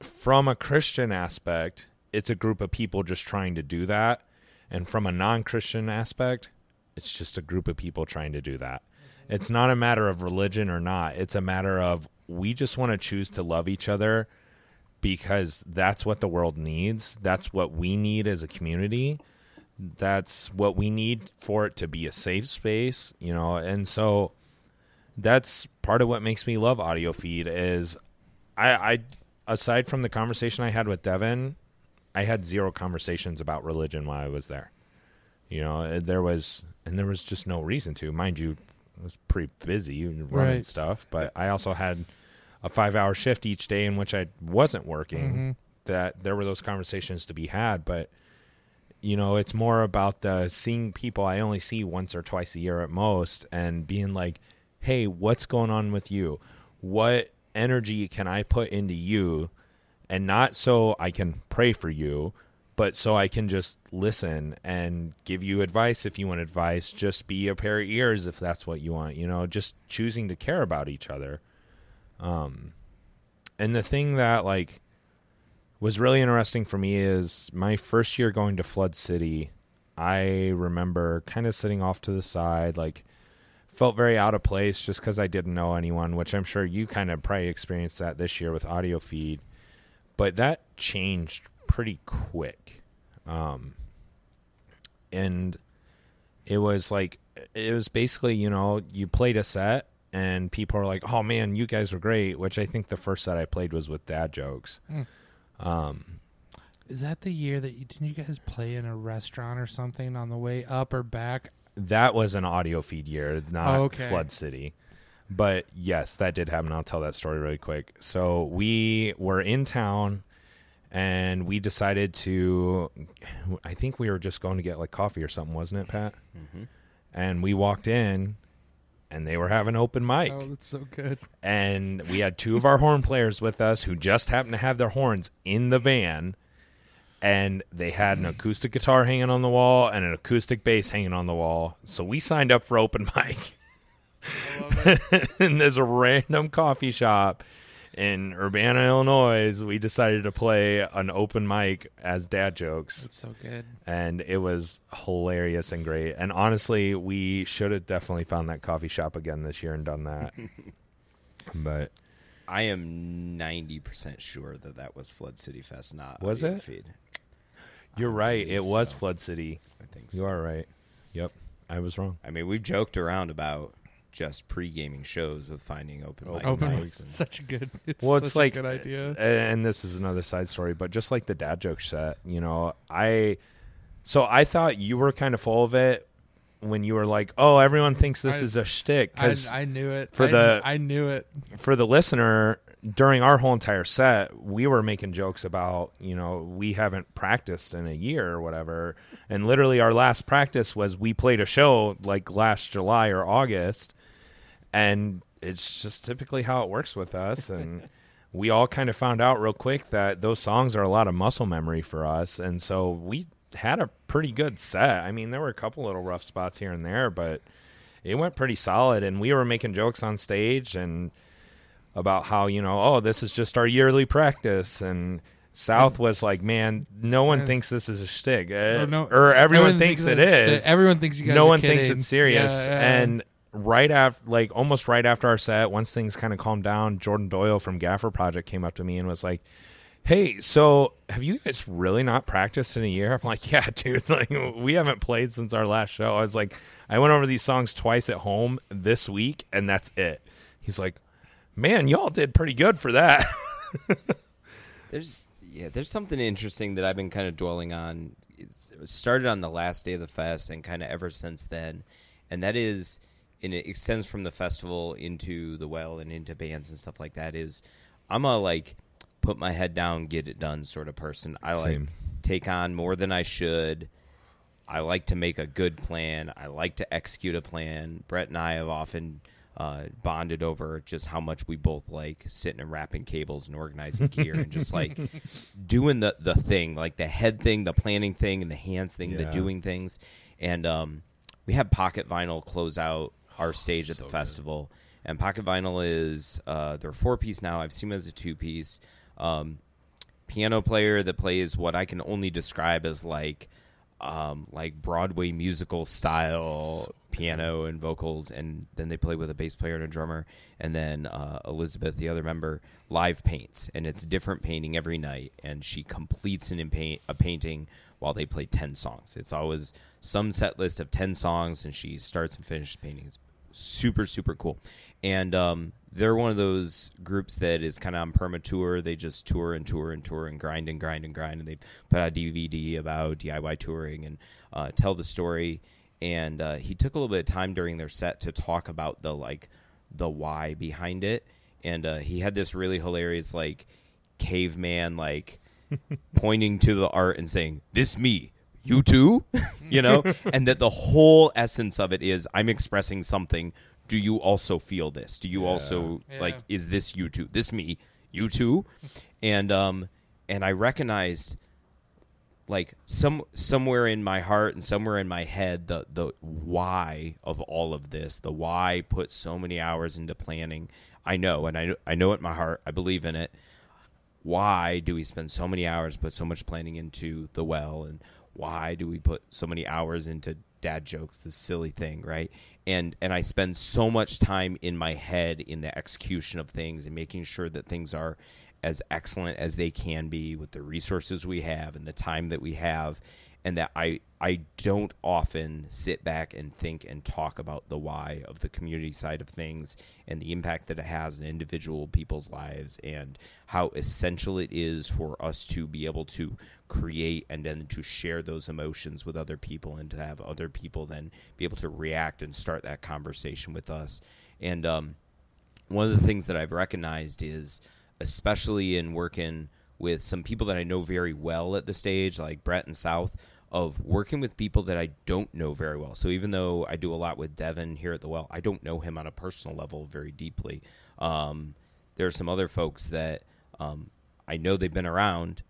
from a Christian aspect, it's a group of people just trying to do that. And from a non Christian aspect, it's just a group of people trying to do that. It's not a matter of religion or not. It's a matter of we just want to choose to love each other because that's what the world needs. That's what we need as a community. That's what we need for it to be a safe space, you know. And so that's part of what makes me love Audiofeed is I, I aside from the conversation I had with Devin, I had zero conversations about religion while I was there. You know, uh, there was and there was just no reason to. Mind you, I was pretty busy running Right. stuff, but I also had a five hour shift each day in which I wasn't working. Mhm. That there were those conversations to be had, but you know, it's more about the seeing people I only see once or twice a year at most and being like, "Hey, what's going on with you? What energy can I put into you?" And not so I can pray for you, but so I can just listen and give you advice if you want advice. Just be a pair of ears if that's what you want. You know, just choosing to care about each other. Um, and the thing that like was really interesting for me is my first year going to Flood City. I remember kind of sitting off to the side, like felt very out of place just because I didn't know anyone, which I'm sure you kind of probably experienced that this year with Audiofeed. But that changed pretty quick. Um, and it was like, it was basically, you know, you played a set and people are like, oh man, you guys were great, which I think the first set I played was with dad jokes. Mm. Um, Is that the year that you didn't you guys play in a restaurant or something on the way up or back? that was an Audiofeed year, not Oh, okay. Flood City. But yes, that did happen. I'll tell that story really quick. So we were in town and we decided to I think we were just going to get like coffee or something, wasn't it, Pat? Mm-hmm. And we walked in and they were having open mic. Oh, that's so good. and we had two of our horn players with us who just happened to have their horns in the van and they had an acoustic guitar hanging on the wall and an acoustic bass hanging on the wall so we signed up for open mic in this random coffee shop in urbana illinois we decided to play an open mic as dad jokes That's so good. and it was hilarious and great. And honestly, we should have definitely found that coffee shop again this year and done that. but I am ninety percent sure that that was Flood City Fest, not Was it? Feed. you're I right; it was so. Flood City. I think so. You are right. Yep, I was wrong. I mean, we've joked around about just pre-gaming shows with finding open mic Open nights mic. and- Such a good. It's Well, it's such like- a good idea. And this is another side story, but just like the dad joke set, you know, I so I thought you were kind of full of it when you were like, "Oh, everyone thinks this I- is a shtick." I, Because I knew it for I, the- I knew it. for the listener, during our whole entire set, we were making jokes about, you know, we haven't practiced in a year or whatever. And literally, our last practice was we played a show like last July or August. And it's just typically how it works with us. And we all kind of found out real quick that those songs are a lot of muscle memory for us. And so we had a pretty good set. I mean, there were a couple little rough spots here and there, but it went pretty solid. And we were making jokes on stage and about how you know oh this is just our yearly practice and south was like man no one And- thinks this is a shtick uh, Or no- or everyone, thinks, it is Everyone thinks you guys. no one thinks it's serious Yeah, yeah. and right after like almost right after our set once things kind of calmed down jordan doyle from gaffer project came up to me and was like hey so have you guys really not practiced in a year? I'm like yeah dude like we haven't played since our last show. I was like i went over these songs twice at home this week and that's it. He's like man y'all did pretty good for that. There's yeah, there's something interesting that I've been kind of dwelling on. It started on the last day of the fest and kind of ever since then, and that is and it extends from the festival into the well and into bands and stuff like that. Is I'm a like put my head down, get it done sort of person. I like Same. take on more than I should. I like to make a good plan. I like to execute a plan. Brett and I have often uh, bonded over just how much we both like sitting and wrapping cables and organizing gear and just like doing the the thing, like the head thing, the planning thing, and the hands thing, the doing things. And um, we had Pocket Vinyl close out our stage at the so good. festival. And Pocket Vinyl is uh, they're four piece now. I've seen them as a two piece. Um, piano player that plays what I can only describe as like um, like Broadway musical style piano and vocals, and then they play with a bass player and a drummer, and then uh, Elizabeth, the other member, live paints, and it's different painting every night, and she completes an in paint, a painting while they play ten songs. It's always some set list of ten songs, and she starts and finishes painting. It's super super cool, and um, they're one of those groups that is kind of on perma tour. They just tour and tour and tour and grind and grind and grind, and they put out a DVD about DIY touring and uh, tell the story. And uh, he took a little bit of time during their set to talk about the like the why behind it, and uh, he had this really hilarious like caveman like pointing to the art and saying, "This me." You too, you know, and that the whole essence of it is I'm expressing something. Do you also feel this? Do you also Yeah. like? Is this you too? This me? You too? And um, and I recognized like some somewhere in my heart and somewhere in my head the the why of all of this the why put so many hours into planning i know and i know, i know it in my heart i believe in it why do we spend so many hours put so much planning into the well and why do we put so many hours into dad jokes this silly thing right? And and i spend so much time in my head in the execution of things and making sure that things are as excellent as they can be with the resources we have and the time that we have and that I I don't often sit back and think and talk about the why of the community side of things and the impact that it has in individual people's lives and how essential it is for us to be able to create and then to share those emotions with other people and to have other people then be able to react and start that conversation with us. And um, one of the things that I've recognized is, especially in working with some people that I know very well at the stage, like Brett and South, of working with people that I don't know very well. So even though I do a lot with Devin here at the Well, I don't know him on a personal level very deeply. Um, there are some other folks that um, I know they've been around.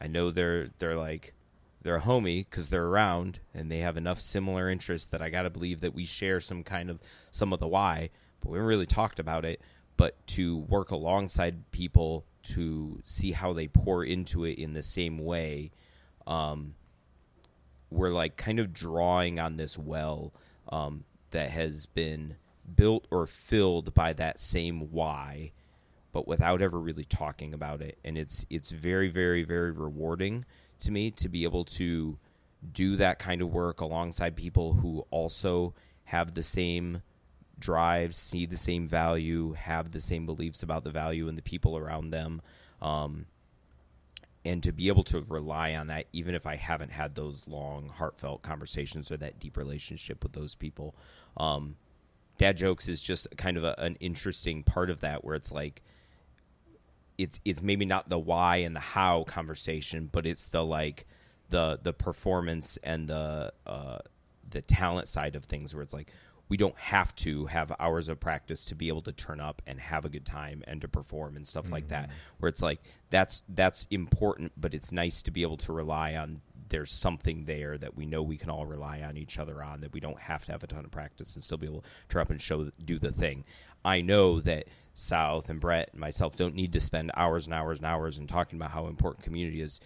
I know they're they're like they're a homie because they're around and they have enough similar interests that I got to believe that we share some kind of some of the why, but we haven't really talked about it. But to work alongside people to see how they pour into it in the same way, um, we're like kind of drawing on this well um, that has been built or filled by that same why but without ever really talking about it. And it's it's very very very rewarding to me to be able to do that kind of work alongside people who also have the same drive see the same value have the same beliefs about the value and the people around them um, and to be able to rely on that even if i haven't had those long heartfelt conversations or that deep relationship with those people. Um, dad jokes is just kind of a, an interesting part of that where it's like it's it's maybe not the why and the how conversation but it's the like the the performance and the uh the talent side of things where it's like we don't have to have hours of practice to be able to turn up and have a good time and to perform and stuff like that. Mm-hmm. Where it's like that's that's important but it's nice to be able to rely on there's something there that we know we can all rely on each other on that we don't have to have a ton of practice and still be able to turn up and show do the thing. I know that south and brett and myself don't need to spend hours and hours and hours and talking about how important community is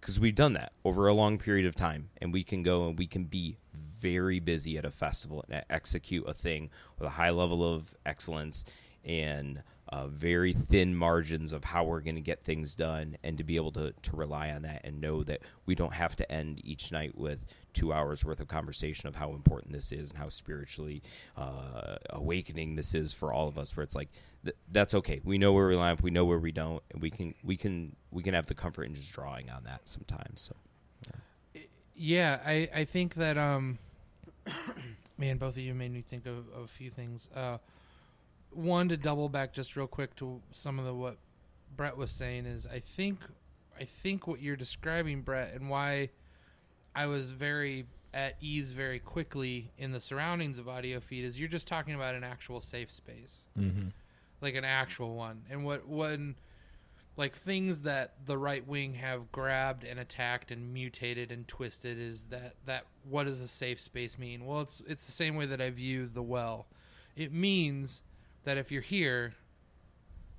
because we've done that over a long period of time and we can go and we can be very busy at a festival and execute a thing with a high level of excellence and uh, very thin margins of how we're going to get things done and to be able to, to rely on that and know that we don't have to end each night with two hours worth of conversation of how important this is and how spiritually uh, awakening this is for all of us where it's like th- that's okay. We know where we line up we know where we don't and we can we can we can have the comfort in just drawing on that sometimes so. Yeah, I, I think that um Man, both of you made me think of, of a few things. Uh, one to double back just real quick to some of the what Brett was saying is I think I think what you're describing, Brett, and why I was very at ease very quickly in the surroundings of Audiofeed is you're just talking about an actual safe space, Mm-hmm. like an actual one, and what when like things that the right wing have grabbed and attacked and mutated and twisted is that that what does a safe space mean? Well, it's it's the same way that I view the well. It means that if you're here,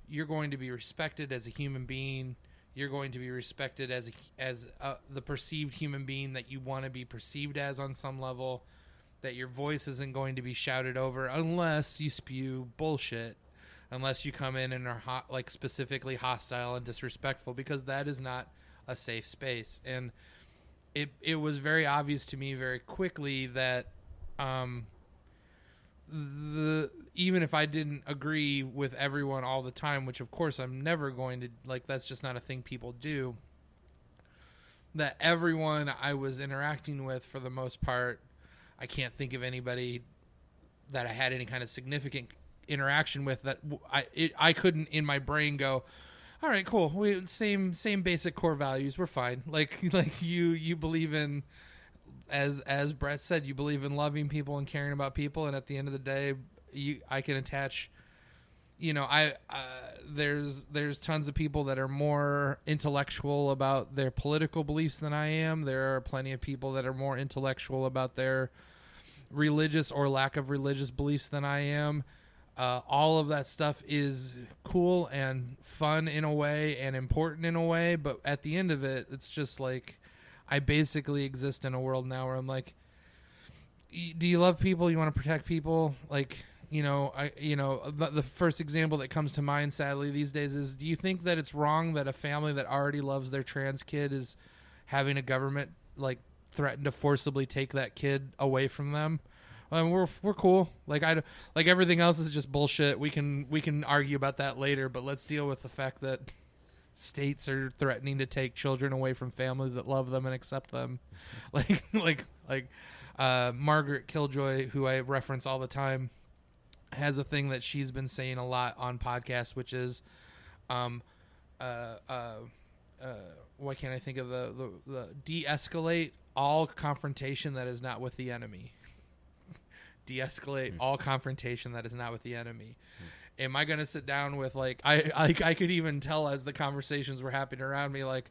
you're going to be respected as a human being. You're going to be respected as a, as a, the perceived human being that you want to be perceived as on some level. That your voice isn't going to be shouted over unless you spew bullshit unless you come in and are hot, like specifically hostile and disrespectful because that is not a safe space. And it it was very obvious to me very quickly that um the even if I didn't agree with everyone all the time which of course I'm never going to like that's just not a thing people do that everyone I was interacting with for the most part I can't think of anybody that I had any kind of significant interaction with that I it, I couldn't in my brain go all right cool. We same same basic core values. We're fine. Like like you you believe in as as Brett said you believe in loving people and caring about people. And at the end of the day you I can attach you know I uh, there's there's tons of people that are more intellectual about their political beliefs than I am. There are plenty of people that are more intellectual about their religious or lack of religious beliefs than I am uh, all of that stuff is cool and fun in a way and important in a way but at the end of it it's just like i basically exist in a world now where i'm like do you love people? You want to protect people? Like you know i you know the, the first example that comes to mind sadly these days is do you think that it's wrong that a family that already loves their trans kid is having a government like threaten to forcibly take that kid away from them um, we're we're cool. Like I like everything else is just bullshit. We can we can argue about that later, but let's deal with the fact that states are threatening to take children away from families that love them and accept them. Like like like uh, Margaret Killjoy, who I reference all the time, has a thing that she's been saying a lot on podcasts, which is, um, uh, uh, uh, why can't I think of the the, the de-escalate all confrontation that is not with the enemy de-escalate hmm. all confrontation that is not with the enemy. Hmm. Am i going to sit down with like I, I i could even tell as the conversations were happening around me like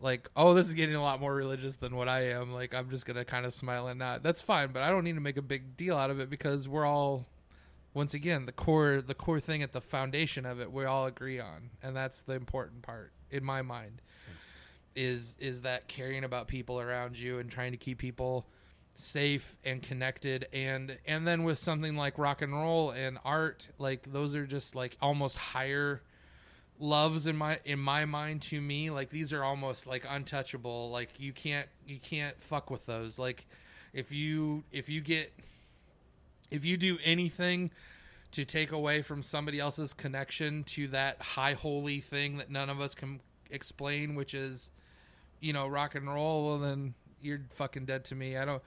like oh this is getting a lot more religious than what i am. Like i'm just going to kind of smile and nod. That's fine but i don't need to make a big deal out of it because we're all once again the core the core thing at the foundation of it we all agree on. And that's the important part in my mind hmm. is is that caring about people around you and trying to keep people safe and connected and and then with something like rock and roll and art like those are just like almost higher loves in my in my mind to me. Like these are almost like untouchable. Like you can't you can't fuck with those. Like if you if you get if you do anything to take away from somebody else's connection to that high holy thing that none of us can explain which is you know rock and roll well then you're fucking dead to me. I don't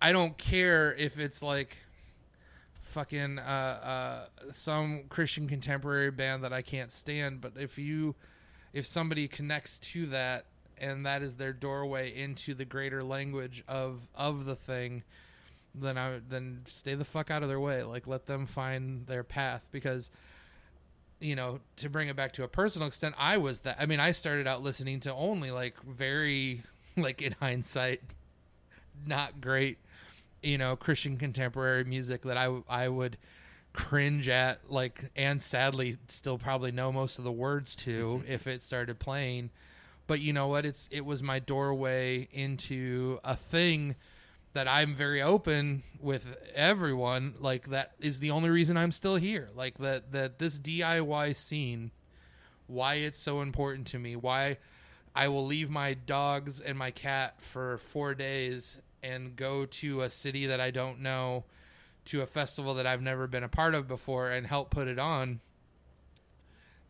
i don't care if it's like fucking uh uh some christian contemporary band that i can't stand but if you if somebody connects to that and that is their doorway into the greater language of of the thing then i then stay the fuck out of their way. Like let them find their path because you know to bring it back to a personal extent i was that i mean i started out listening to only like very like in hindsight not great you know christian contemporary music that i i would cringe at like and sadly still probably know most of the words to mm-hmm. if it started playing. But you know what? It's it was my doorway into a thing that I'm very open with everyone like that is the only reason I'm still here. Like that that this DIY scene why it's so important to me why I will leave my dogs and my cat for 4 days and go to a city that I don't know to a festival that I've never been a part of before and help put it on.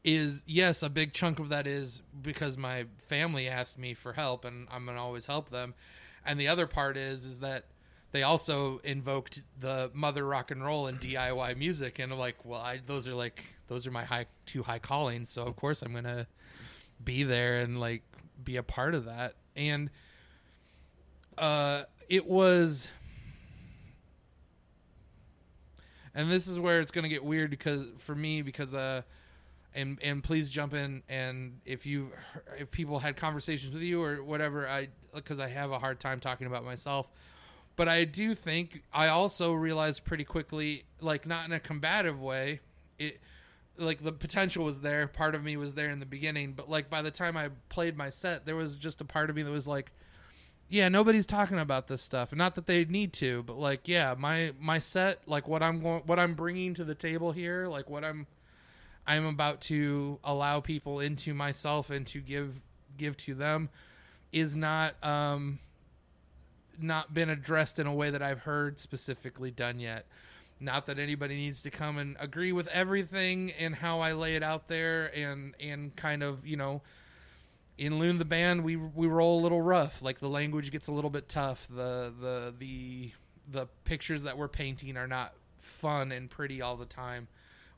Is yes a big chunk of that is because my family asked me for help and I'm to always help them. And the other part is is that they also invoked the mother rock and roll and DIY music, and I'm like, well, I those are like those are my high two high callings, so of course I'm gonna be there and like be a part of that, and uh, it was. And this is where it's going to get weird because for me because uh and and please jump in and if you if people had conversations with you or whatever i because i have a hard time talking about myself but i do think i also realized pretty quickly like not in a combative way it like the potential was there part of me was there in the beginning but like by the time i played my set there was just a part of me that was like yeah nobody's talking about this stuff not that they need to but like yeah my my set like what i'm going what i'm bringing to the table here like what i'm I'm about to allow people into myself and to give give to them is not um not been addressed in a way that I've heard specifically done yet. Not that anybody needs to come and agree with everything and how I lay it out there and and kind of, you know, in Lune the band we we roll a little rough. Like the language gets a little bit tough. The the the the pictures that we're painting are not fun and pretty all the time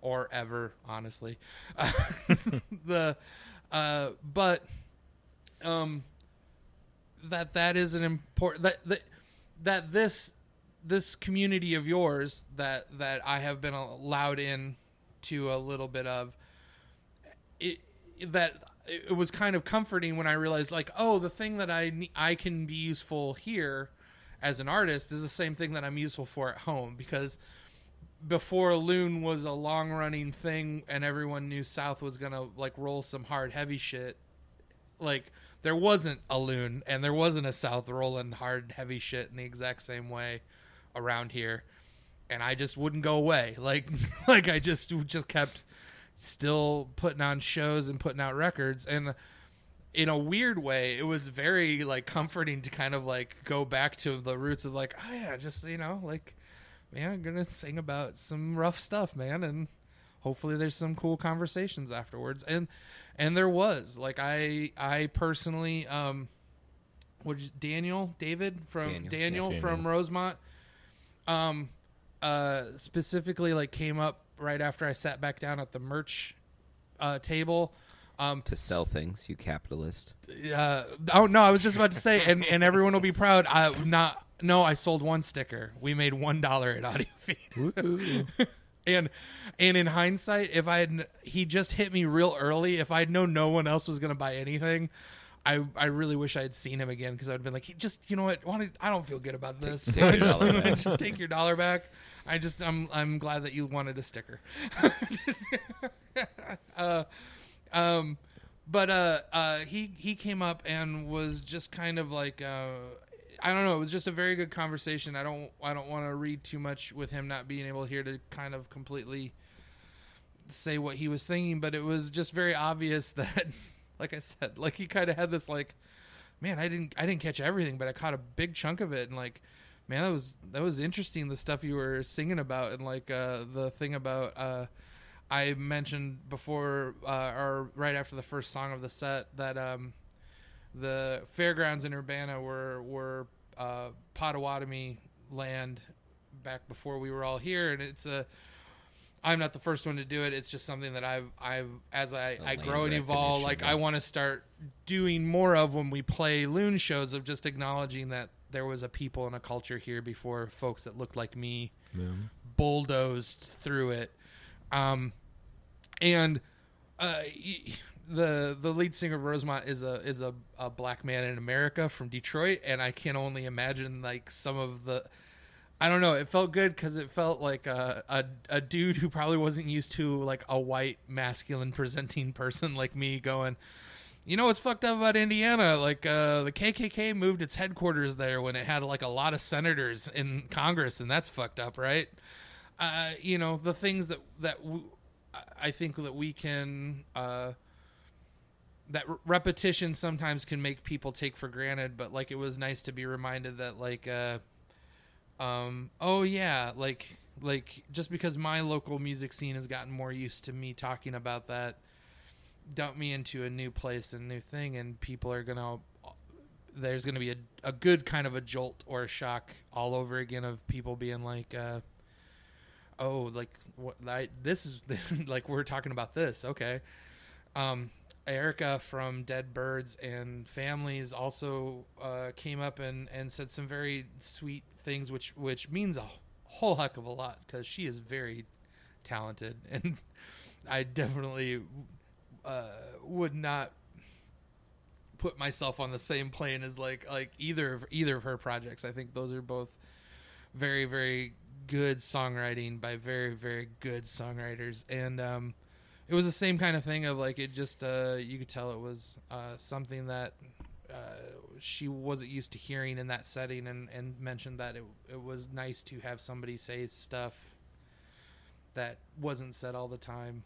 or ever, honestly. the uh, but um, that that is an important that that that this this community of yours that that I have been allowed in to a little bit of it that it was kind of comforting when I realized like oh the thing that I I can be useful here as an artist is the same thing that I'm useful for at home because before Lune was a long running thing and everyone knew South was gonna like roll some hard heavy shit, like there wasn't a Lune and there wasn't a South rolling hard heavy shit in the exact same way around here. And I just wouldn't go away. Like like I just just kept still putting on shows and putting out records and in a weird way it was very like comforting to kind of like go back to the roots of like oh yeah just you know like man, I'm gonna sing about some rough stuff, man, and hopefully there's some cool conversations afterwards. And and there was like I I personally um, what Daniel David from Daniel, Daniel, yeah, from Rosemont, um, uh, specifically like came up right after I sat back down at the merch uh, table. Um, To sell things, you capitalist. uh, oh no, I was just about to say, and, and everyone will be proud. I not no, I sold one sticker. We made one dollar at Audio Feed. and and in hindsight, if I had he just hit me real early, if I'd known no one else was gonna buy anything, I I really wish I had seen him again because I'd been like, he just you know what, I don't feel good about this. take your dollar back. just take your dollar back. I just I'm I'm glad that you wanted a sticker. uh, um, but uh, uh, he he came up and was just kind of like uh, I don't know. It was just a very good conversation. I don't I don't want to read too much with him not being able here to kind of completely say what he was thinking, but it was just very obvious that, like I said, like he kind of had this like, man, I didn't I didn't catch everything, but I caught a big chunk of it, and like, man, that was that was interesting. The stuff you were singing about, and like uh, the thing about. Uh, I mentioned before, uh, or right after the first song of the set, that um, the fairgrounds in Urbana were were uh, Potawatomi land back before we were all here, and it's a. I'm not the first one to do it. It's just something that I've I've as I, I grow and evolve, like. I want to start doing more of when we play Lune shows of just acknowledging that there was a people and a culture here before folks that looked like me bulldozed through it. Um, and uh, the the lead singer of Rosemont is a is a, a black man in America from Detroit, and I can only imagine like some of the. I don't know. It felt good because it felt like a, a a dude who probably wasn't used to like a white masculine presenting person like me going. You know what's fucked up about Indiana? Like uh, the KKK moved its headquarters there when it had like a lot of senators in Congress, and that's fucked up, right? Uh, you know the things that that w- I think that we can uh, that repetition sometimes can make people take for granted, but like it was nice to be reminded that like uh, um oh yeah like like just because my local music scene has gotten more used to me talking about that dump me into a new place and new thing and people are gonna there's to be a, a good kind of a jolt or a shock all over again of people being like, uh, oh, like what? I, this is like we're talking about this. Okay. Um, Erica from Dead Birds and Families also uh, came up and, and said some very sweet things, which which means a whole heck of a lot because she is very talented, and I definitely uh, would not put myself on the same plane as like like either of either of her projects. I think those are both very very good songwriting by very very good songwriters and um it was the same kind of thing of like it just uh you could tell it was uh something that uh she wasn't used to hearing in that setting and and mentioned that it it was nice to have somebody say stuff that wasn't said all the time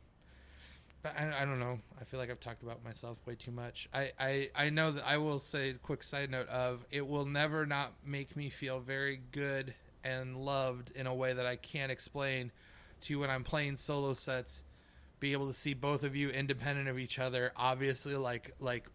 but I, I don't know. I feel like I've talked about myself way too much. I, I, I know that I will say quick side note of it will never not make me feel very good and loved in a way that I can't explain to when I'm playing solo sets be able to see both of you independent of each other obviously like like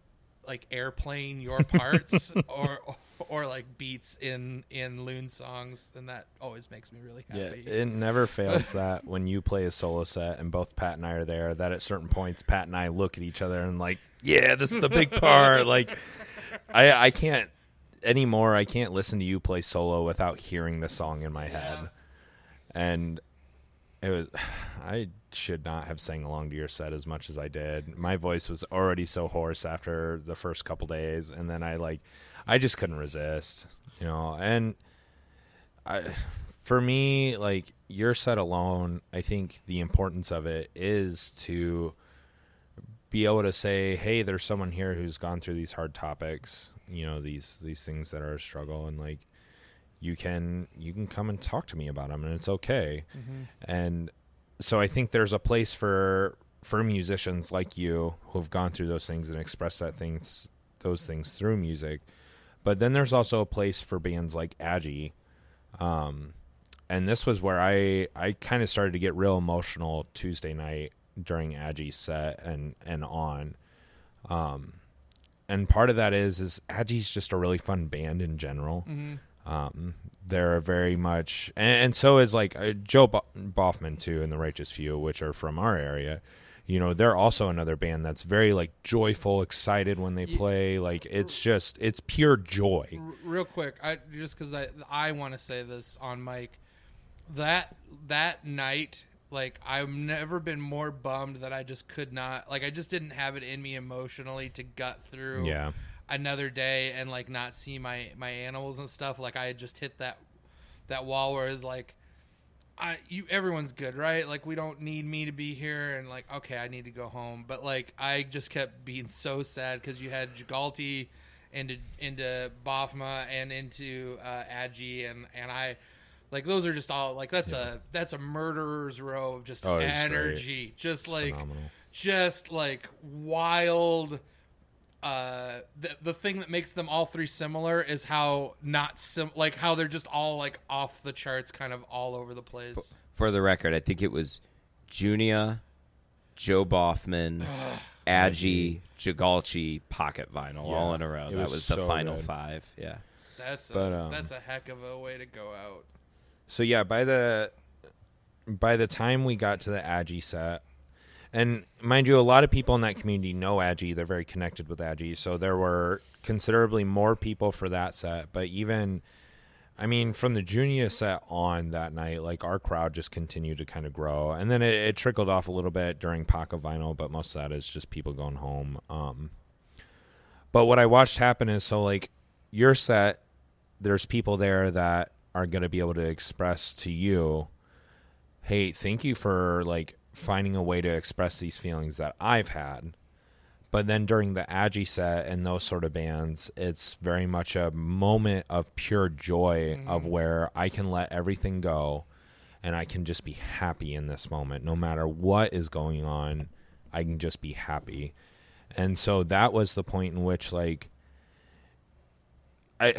like airplane your parts or, or or like beats in in Lune songs and that always makes me really happy Yeah, happy it never fails that when you play a solo set and both Pat and I are there, that at certain points Pat and I look at each other and like, yeah, this is the big part. like, I I can't anymore. I can't listen to you play solo without hearing the song in my head, and it was. I should not have sang along to your set as much as I did. My voice was already so hoarse after the first couple days, and then I like, I just couldn't resist, you know, and. I, for me, like your set alone, I think the importance of it is to be able to say, "Hey, there's someone here who's gone through these hard topics, you know, these these things that are a struggle, and like you can you can come and talk to me about them, and it's okay." And so I think there's a place for for musicians like you who have gone through those things and expressed that things those things through music. But then there's also a place for bands like Agi um, and this was where I I kind of started to get real emotional Tuesday night during Agi's set and and on. Um, and part of that is is Agi's just a really fun band in general. Um, they're very much, and, and so is like uh, Joe Bo- Boffman too, and the Righteous Few, which are from our area. You know, they're also another band that's very like joyful, excited when they play. Like it's just it's pure joy. R- real quick, I just because I I want to say this on mic. That that night, like I've never been more bummed that I just could not like I just didn't have it in me emotionally to gut through Yeah. Another day and like not see my my animals and stuff. Like I had just hit that that wall where it's like. I you everyone's good, right? Like we don't need me to be here, and like okay, I need to go home. But like I just kept being so sad because you had Jagalchi into into Boffman and into uh, Agi, and and I like those are just all like that's a that's a murderer's row of just Oh, energy, just like Phenomenal. just like wild uh the, the thing that makes them all three similar is how not sim like how they're just all like off the charts kind of all over the place For the record, I think it was Junia, Joe Boffman, Agi, Jagalchi, Pocket Vinyl, all in a row. That was was the so final good. five. Yeah. that's a, um, that's a heck of a way to go out So yeah, by the by the time we got to the Agi set, and mind you, a lot of people in that community know Agi. They're very connected with Agi, so there were considerably more people for that set. But even, I mean, from the Junia set on that night, like our crowd just continued to kind of grow, and then it, it trickled off a little bit during Pocket Vinyl, but most of that is just people going home. Um, but what I watched happen is so like your set, there's people there that are going to be able to express to you, hey, thank you for like finding a way to express these feelings that I've had. But then during the Agi set and those sort of bands, it's very much a moment of pure joy of where I can let everything go and I can just be happy in this moment. No matter what is going on, I can just be happy. And so that was the point in which like I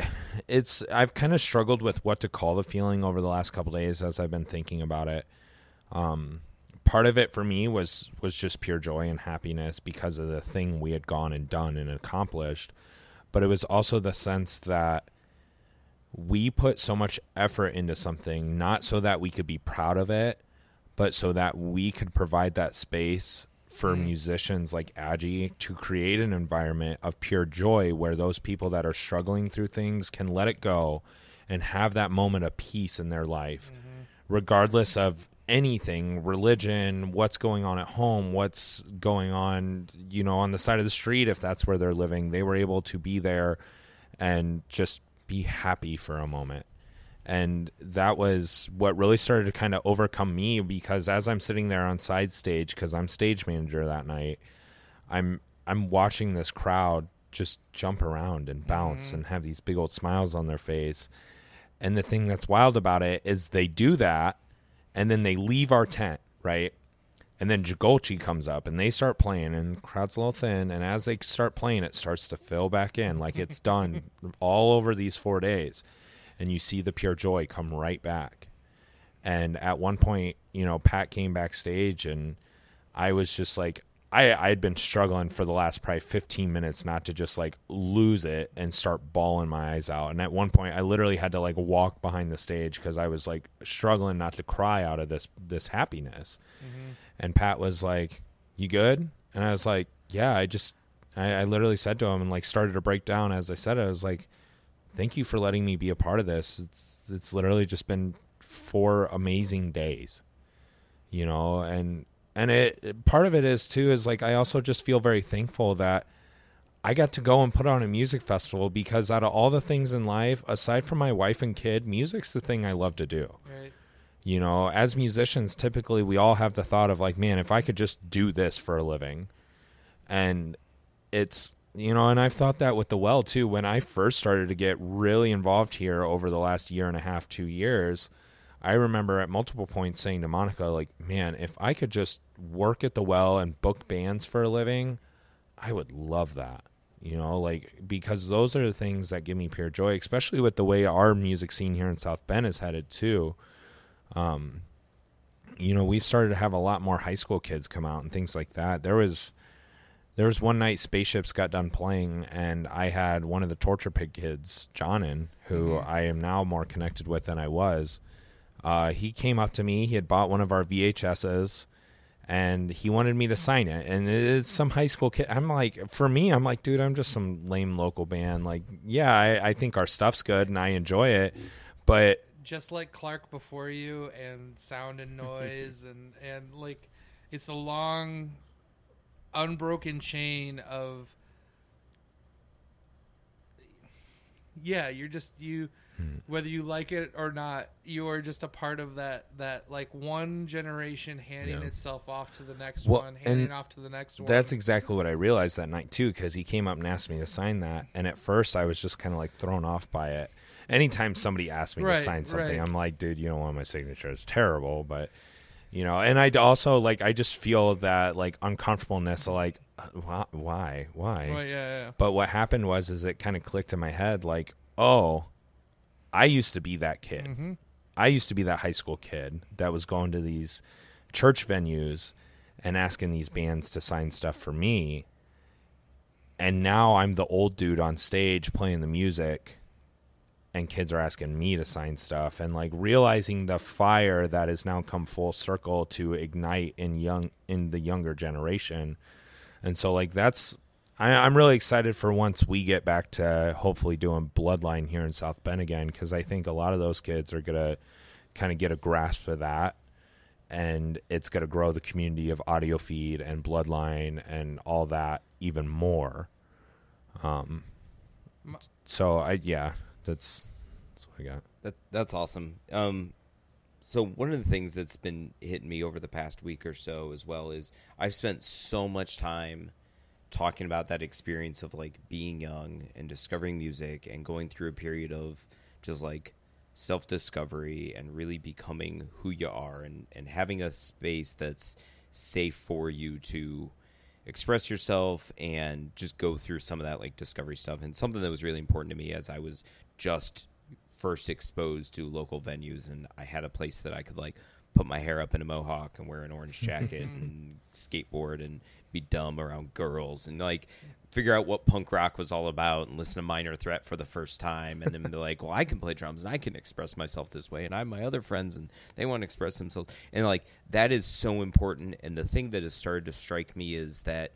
it's I've kind of struggled with what to call the feeling over the last couple days as I've been thinking about it. Um part of it for me was was just pure joy and happiness because of the thing we had gone and done and accomplished. but it was also the sense that we put so much effort into something not so that we could be proud of it but so that we could provide that space for Mm. musicians like Agi to create an environment of pure joy where those people that are struggling through things can let it go and have that moment of peace in their life regardless of anything religion what's going on at home what's going on you know on the side of the street if that's where they're living they were able to be there and just be happy for a moment and that was what really started to kind of overcome me because as I'm sitting there on side stage because I'm stage manager that night I'm I'm watching this crowd just jump around and bounce Mhm. and have these big old smiles on their face and the thing that's wild about it is they do that and then they leave our tent right? And then Jagalchi comes up and they start playing and the crowd's a little thin. And as they start playing it starts to fill back in like it's done all over these four days. And you see the pure joy come right back. And at one point you know pat came backstage and i was just like i i had been struggling for the last probably 15 minutes not to just like lose it and start bawling my eyes out and at one point i literally had to like walk behind the stage because i was like struggling not to cry out of this this happiness Mm-hmm. and Pat was like, "You good?" And I was like, "Yeah." I just, I, I literally said to him and like started to break down as I said it. I was like, "Thank you for letting me be a part of this. It's it's literally just been four amazing days, you know." And and it part of it is too is like I also just feel very thankful that I got to go and put on a music festival because out of all the things in life, aside from my wife and kid, music's the thing I love to do. Right. you know as musicians typically we all have the thought of like man if i could just do this for a living. And it's you know and i've thought that with the well too. When i first started to get really involved here over the last year and a half two years i remember at multiple points saying to monica like man if i could just work at the well and book bands for a living i would love that you know like because those are the things that give me pure joy especially with the way our music scene here in south bend is headed too um, you know, we've started to have a lot more high school kids come out and things like that. There was there was one night spaceships got done playing and I had one of the torture pig kids, Jonin, who Mhm. I am now more connected with than I was. Uh, he came up to me, he had bought one of our VHSs and he wanted me to sign it. And it is some high school kid. I'm like, for me, I'm like, dude, I'm just some lame local band. Like, yeah, I, I think our stuff's good and I enjoy it, but Just like Clark before you, and sound and noise, and and like it's the long, unbroken chain of. Yeah, you're just you. Hmm. Whether you like it or not, you are just a part of that. That like one generation handing Yeah. itself off to the next Well, one, handing off to the next one. That's exactly what I realized that night too, because he came up and asked me to sign that, and at first I was just kind of like thrown off by it. Anytime somebody asked me Right, to sign something, right. I'm like, dude, you don't want my signature. It's terrible, but you know. And I also like, I just feel that like uncomfortableness, of, like, why, why, why? Well, yeah, yeah. But what happened was, is it kind of clicked in my head, like, oh, I used to be that kid. Mm-hmm. I used to be that high school kid that was going to these church venues and asking these bands to sign stuff for me. And now I'm the old dude on stage playing the music and kids are asking me to sign stuff and like realizing the fire that has now come full circle to ignite in young in the younger generation. And so like that's I, I'm really excited for once we get back to hopefully doing Bloodline here in South Bend again because I think a lot of those kids are gonna kind of get a grasp of that, and it's gonna grow the community of Audiofeed and Bloodline and all that even more. Um, so I yeah, that's that's what I got. That that's awesome. Um, so one of the things that's been hitting me over the past week or so as well is I've spent so much time talking about that experience of like being young and discovering music and going through a period of just like self discovery and really becoming who you are and, and having a space that's safe for you to express yourself and just go through some of that like discovery stuff. And something that was really important to me as I was just first exposed to local venues and I had a place that I could like put my hair up in a mohawk and wear an orange jacket and skateboard and be dumb around girls and like figure out what punk rock was all about and listen to Minor Threat for the first time and then be like, well, I can play drums and I can express myself this way and I have my other friends and they want to express themselves. And like that is so important and the thing that has started to strike me is that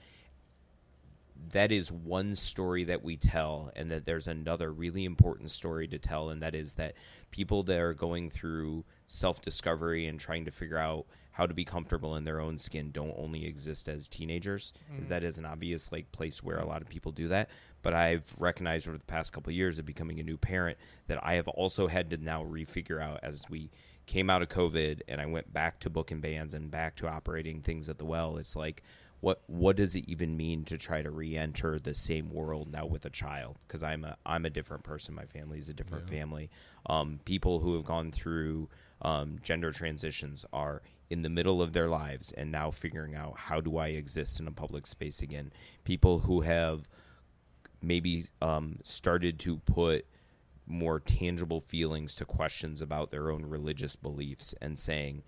that is one story that we tell and that there's another really important story to tell and that is that people that are going through self-discovery and trying to figure out how to be comfortable in their own skin don't only exist as teenagers. Mm-hmm. that is an obvious like place where a lot of people do that. But i've recognized over the past couple of years of becoming a new parent that i have also had to now refigure out as we came out of covid and i went back to booking bands and back to operating things at the well. It's like what what does it even mean to try to re-enter the same world now with a child? Because i'm a i'm a different person. My family is a different family. Um, people who have gone through um, gender transitions are in the middle of their lives and now figuring out how do i exist in a public space again. People who have maybe um, started to put more tangible feelings to questions about their own religious beliefs and saying,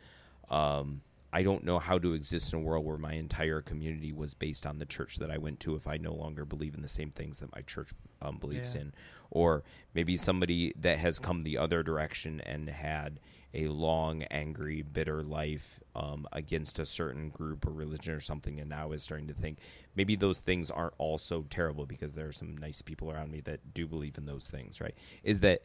um, I don't know how to exist in a world where my entire community was based on the church that I went to if I no longer believe in the same things that my church um, believes Yeah. in. Or maybe somebody that has come the other direction and had a long, angry, bitter life um, against a certain group or religion or something, and now is starting to think maybe those things aren't all so terrible because there are some nice people around me that do believe in those things, right? Is that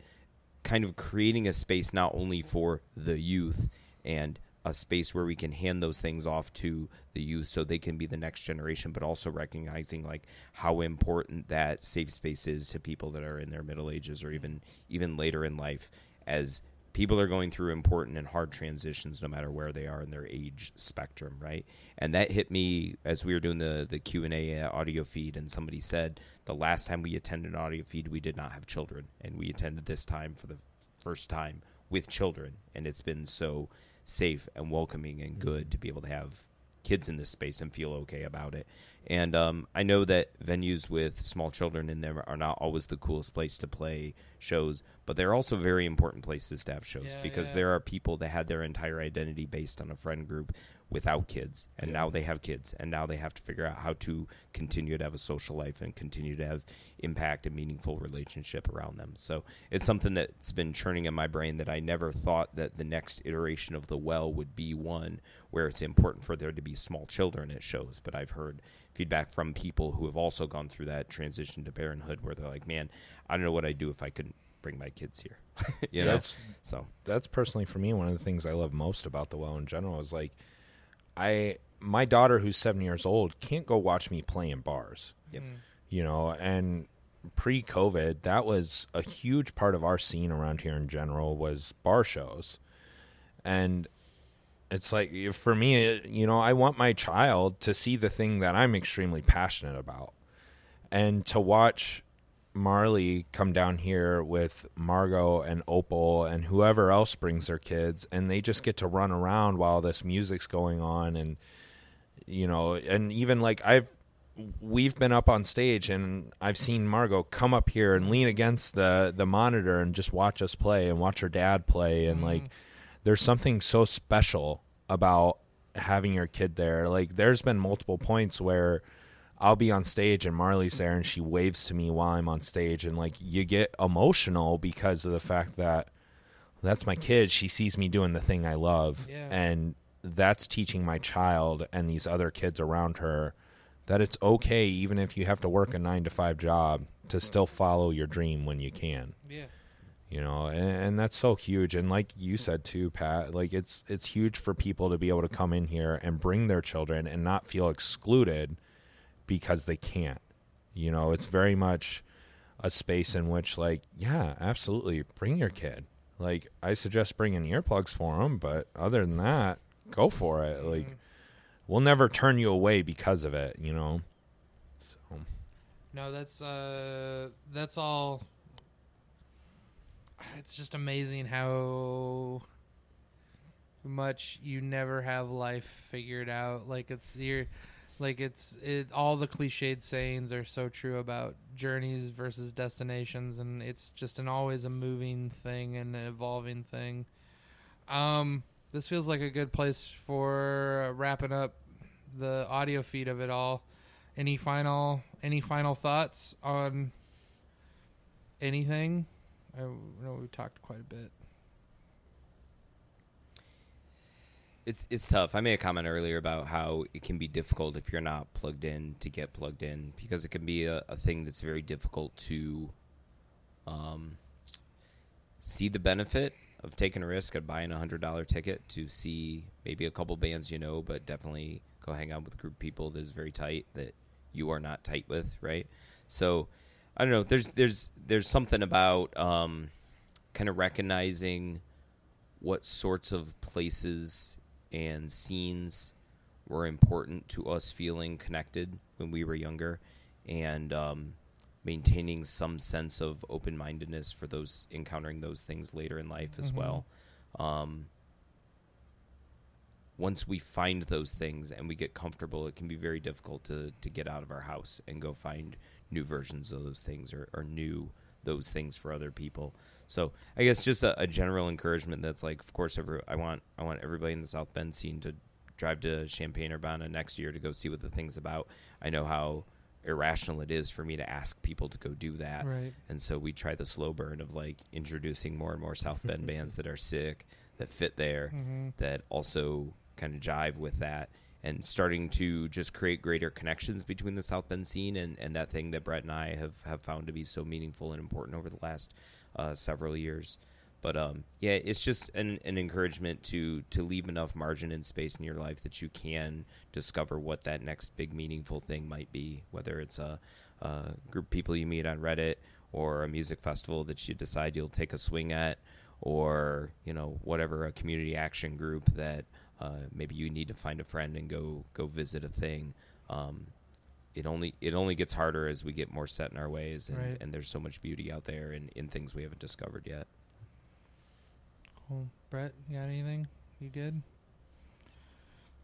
kind of creating a space not only for the youth and a space where we can hand those things off to the youth so they can be the next generation but also recognizing like how important that safe space is to people that are in their middle ages or even even later in life as people are going through important and hard transitions no matter where they are in their age spectrum right? And that hit me as we were doing the the q&a uh, Audiofeed and somebody said the last time we attended an Audiofeed we did not have children and we attended this time for the first time with children and it's been so safe and welcoming and good to be able to have kids in this space and feel okay about it. And um, I know that venues with small children in them are not always the coolest place to play shows, but they're also very important places to have shows Yeah, because yeah. there are people that had their entire identity based on a friend group without kids, and now they have kids, and now they have to figure out how to continue to have a social life and continue to have impact and meaningful relationship around them. So it's something that's been churning in my brain that I never thought that the next iteration of the well would be one where it's important for there to be small children it shows. But I've heard feedback from people who have also gone through that transition to parenthood where they're like, man, I don't know what I'd do if I couldn't bring my kids here. you know? That's So that's personally for me one of the things I love most about the well in general is like I my daughter who's seven years old can't go watch me play in bars. Yep. Mm. You know, and pre COVID that was a huge part of our scene around here in general was bar shows. And it's like for me, uh, you know, I want my child to see the thing that I'm extremely passionate about. And to watch Marley come down here with Margot and Opal and whoever else brings their kids, and they just get to run around while this music's going on, and you know, and even like I've we've been up on stage and I've seen Margot come up here and lean against the the monitor and just watch us play and watch her dad play and mm-hmm. like there's something so special about having your kid there. Like there's been multiple points where I'll be on stage and Marley's there and she waves to me while I'm on stage and like you get emotional because of the fact that that's my kid. She sees me doing the thing I love Yeah. and that's teaching my child and these other kids around her that it's okay even if you have to work a 9 to 5 job to still follow your dream when you can Yeah. you know and, and that's so huge and like you said too pat like it's it's huge for people to be able to come in here and bring their children and not feel excluded because they can't. You know it's very much a space in which like yeah absolutely bring your kid. Like i suggest bringing earplugs for them but other than that go for it. Like Mhm. we'll never turn you away because of it you know? So. No, that's uh that's all it's just amazing how much you never have life figured out. Like it's you're like it's it all the cliched sayings are so true about journeys versus destinations and it's just an always a moving thing and an evolving thing. Um this feels like a good place for uh, wrapping up the Audiofeed of it all. Any final any final thoughts on anything? I know we talked quite a bit. It's it's tough. I made a comment earlier about how it can be difficult if you're not plugged in to get plugged in because it can be a, a thing that's very difficult to um, see the benefit of taking a risk of buying a hundred dollar ticket to see maybe a couple bands you know, but definitely go hang out with a group of people that is very tight that you are not tight with, right? So I don't know. There's there's there's something about um, kind of recognizing what sorts of places and scenes were important to us feeling connected when we were younger, and um, maintaining some sense of open mindedness for those encountering those things later in life as Mhm. well. Um, once we find those things and we get comfortable, it can be very difficult to, to get out of our house and go find new versions of those things or, or new those things for other people. So I guess just a, a general encouragement that's like, of course, every, I want I want everybody in the South Bend scene to drive to Champaign Urbana next year to go see what the thing's about. I know how irrational it is for me to ask people to go do that. Right. And so we try the slow burn of like introducing more and more South Bend bands that are sick, that fit there, Mhm. that also kind of jive with that, and starting to just create greater connections between the South Bend scene and, and that thing that Brett and I have, have found to be so meaningful and important over the last uh, several years. But um, yeah, it's just an, an encouragement to to leave enough margin and space in your life that you can discover what that next big meaningful thing might be, whether it's a, a group of people you meet on Reddit or a music festival that you decide you'll take a swing at, or you know whatever a community action group that uh, maybe you need to find a friend and go go visit a thing. Um, it only it only gets harder as we get more set in our ways, and, Right. and there's so much beauty out there in, in things we haven't discovered yet. Cool. Brett, you got anything? You good?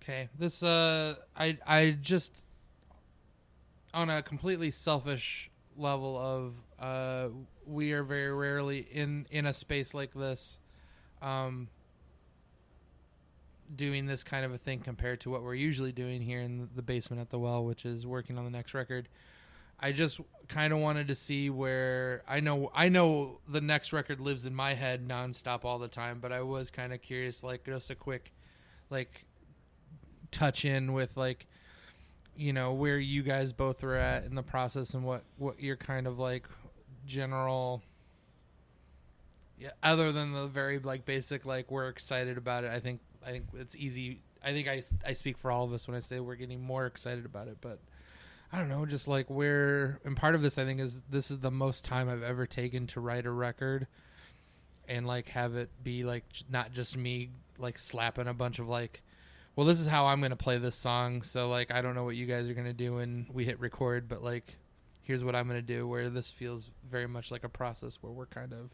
Okay. This uh I I just on a completely selfish level of uh we are very rarely in in a space like this um doing this kind of a thing compared to what we're usually doing here in the basement at the well which is working on the next record I just kind of wanted to see where I know I know the next record lives in my head nonstop all the time, but I was kind of curious, like just a quick, like, touch in with like, you know, where you guys both were at in the process and what what your kind of like general. Yeah, other than the very like basic like we're excited about it. I think I think it's easy. I think I I speak for all of us when I say we're getting more excited about it, but. I don't know, just like where, and part of this, I think, is this is the most time I've ever taken to write a record and like have it be like not just me like slapping a bunch of like, well, this is how I'm going to play this song. So, like, I don't know what you guys are going to do when we hit record, but like, here's what I'm going to do. Where this feels very much like a process where we're kind of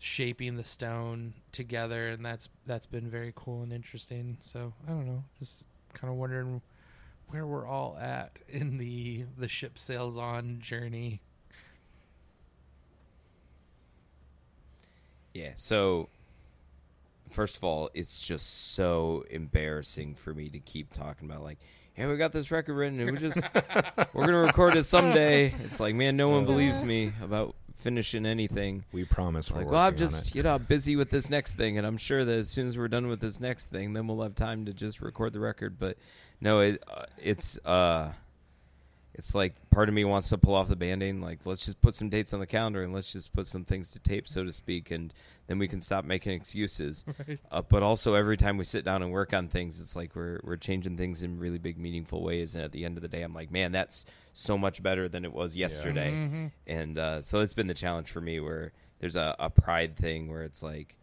shaping the stone together, and that's that's been very cool and interesting. So, I don't know, just kind of wondering where we're all at in the the ship sails on journey. Yeah. So, first of all, it's just so embarrassing for me to keep talking about like, yeah, we got this record written, and we just we're gonna record it someday. It's like, man, no one believes me about finishing anything. We promise. We're Like, well, I'm just you know I'm busy with this next thing, and I'm sure that as soon as we're done with this next thing, then we'll have time to just record the record. But no, it uh, it's uh, it's like part of me wants to pull off the band-aid like let's just put some dates on the calendar and let's just put some things to tape, so to speak, and then we can stop making excuses. Right. Uh, but also every time we sit down and work on things, it's like we're we're changing things in really big, meaningful ways. And at the end of the day, I'm like, man, that's so much better than it was yesterday. Mhm. and uh, so it's been the challenge for me where there's a, a pride thing where it's like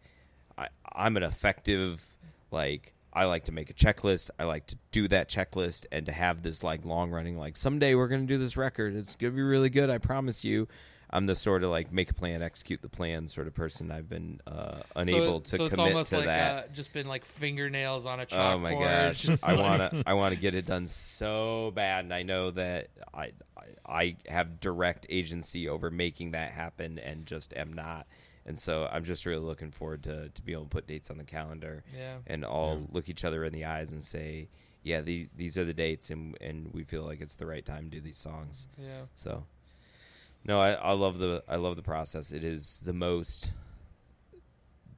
I, i'm an effective like i like to make a checklist. I like to do that checklist and to have this like long running like someday we're going to do this record. It's going to be really good i promise you i'm the sort of like make a plan execute the plan sort of person i've been uh, unable so, to so it's commit almost to like that Uh, just been like fingernails on a chalkboard. Oh my gosh, I like- want to I want to get it done so bad, and I know that I, I I have direct agency over making that happen, and just am not. and so I'm just really looking forward to to be able to put dates on the calendar Yeah. and all Yeah. look each other in the eyes and say, yeah, the, these are the dates, and and we feel like it's the right time to do these songs. Yeah. So, no, I, I love the I love the process. It is the most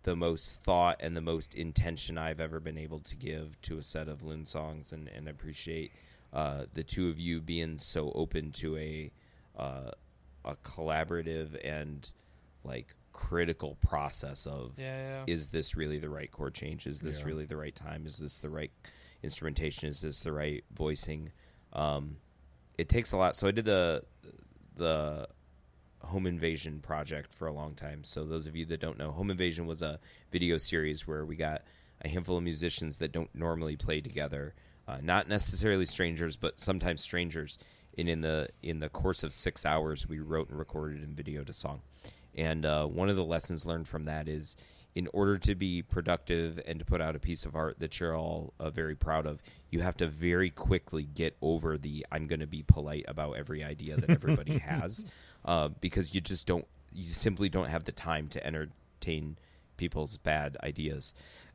the most thought and the most intention I've ever been able to give to a set of Lune songs, and and I appreciate uh, the two of you being so open to a uh, a collaborative and like critical process of Yeah. Yeah. is this really the right chord change? Is this Yeah. really the right time? Is this the right instrumentation? Is this the right voicing? Um, it takes a lot. So I did the the Home Invasion project for a long time. So those of you that don't know, Home Invasion was a video series where we got a handful of musicians that don't normally play together, uh, not necessarily strangers, but sometimes strangers. And in the in the course of six hours, we wrote and recorded and videoed a song. And uh, one of the lessons learned from that is, in order to be productive and to put out a piece of art that you're all uh, very proud of, you have to very quickly get over the "I'm going to be polite about every idea that everybody has," uh, because you just don't, you simply don't have the time to entertain people's bad ideas,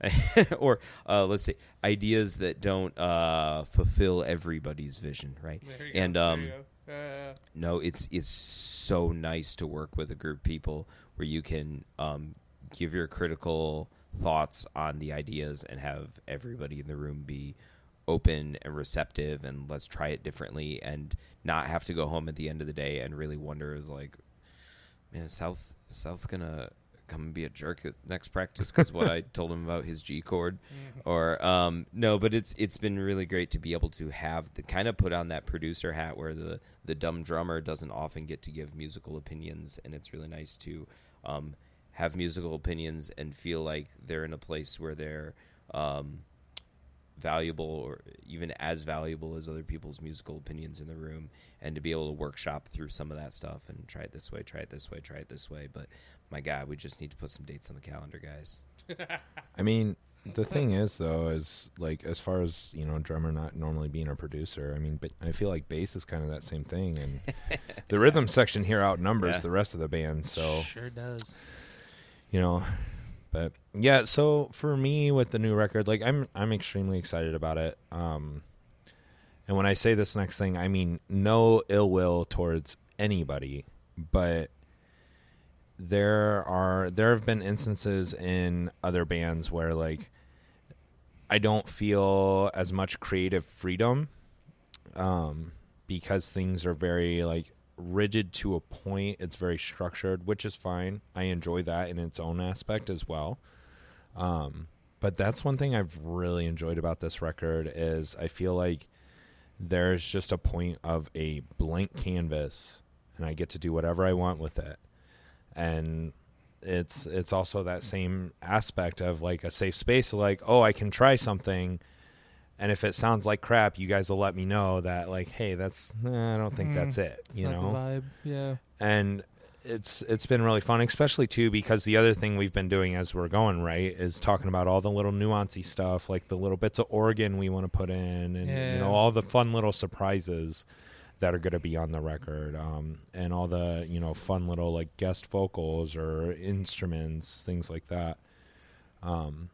or uh, let's say ideas that don't uh, fulfill everybody's vision, right? And, um. Uh, no it's it's so nice to work with a group of people where you can um, give your critical thoughts on the ideas and have everybody in the room be open and receptive and let's try it differently and not have to go home at the end of the day and really wonder is like man south south gonna come and be a jerk at next practice because what i told him about his g chord mhm. or um no but it's it's been really great to be able to have the kind of put on that producer hat where the the dumb drummer doesn't often get to give musical opinions and it's really nice to um have musical opinions and feel like they're in a place where they're um valuable or even as valuable as other people's musical opinions in the room and to be able to workshop through some of that stuff and try it this way try it this way try it this way but my god we just need to put some dates on the calendar guys I mean, the thing is though, is like as far as you know, drummer not normally being a producer. I mean, but I feel like bass is kind of that same thing, and the rhythm section here outnumbers Yeah. the rest of the band. So sure does. you know, but yeah. So for me, with the new record, like I'm I'm extremely excited about it. Um, and when I say this next thing, I mean no ill will towards anybody, but there are there have been instances in other bands where like I don't feel as much creative freedom um because things are very like rigid to a point it's very structured which is fine. I enjoy that in its own aspect as well. Um but that's one thing I've really enjoyed about this record is I feel like there's just a point of a blank canvas and I get to do whatever I want with it. And it's it's also that same aspect of like a safe space like oh i can try something and if it sounds like crap you guys will let me know that like hey that's nah, i don't think Mhm. that's it It's you know vibe. Yeah. and it's it's been really fun especially too because the other thing we've been doing as we're going right is talking about all the little nuancy stuff like the little bits of organ we want to put in and you know all the fun little surprises that are going to be on the record um, and all the you know fun little like guest vocals or instruments things like that um,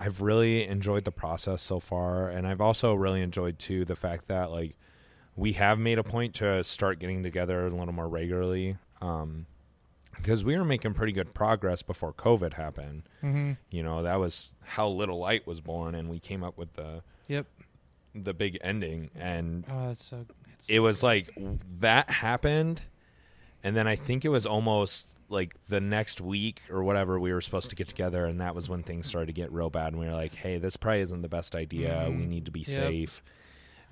i've really enjoyed the process so far and i've also really enjoyed too the fact that like we have made a point to start getting together a little more regularly um, because we were making pretty good progress before covid happened Mm-hmm. you know that was how little light was born and we came up with the Yep. the big ending and Oh, so. It so was good. like that happened and then i think it was almost like the next week or whatever we were supposed to get together and that was when things started to get real bad and we were like hey this probably isn't the best idea we Mhm. need to be Yep. safe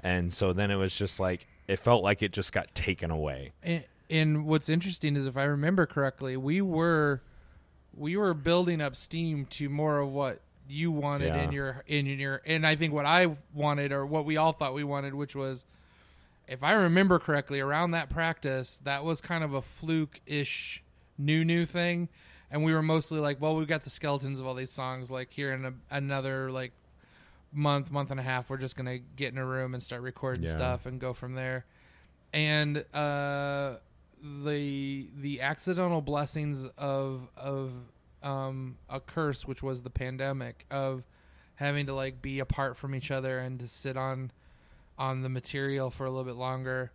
and so then it was just like it felt like it just got taken away And, and what's interesting is if I remember correctly, we were we were building up steam to more of what you wanted Yeah. in your in your and I think what I wanted or what we all thought we wanted, which was if I remember correctly, around that practice, that was kind of a fluke ish new new thing. And we were mostly like, well, we've got the skeletons of all these songs. Like here in a, another like month, month and a half, we're just gonna get in a room and start recording Yeah. stuff and go from there. And uh, the the accidental blessings of of um a curse which was the pandemic of having to like be apart from each other and to sit on on the material for a little bit longer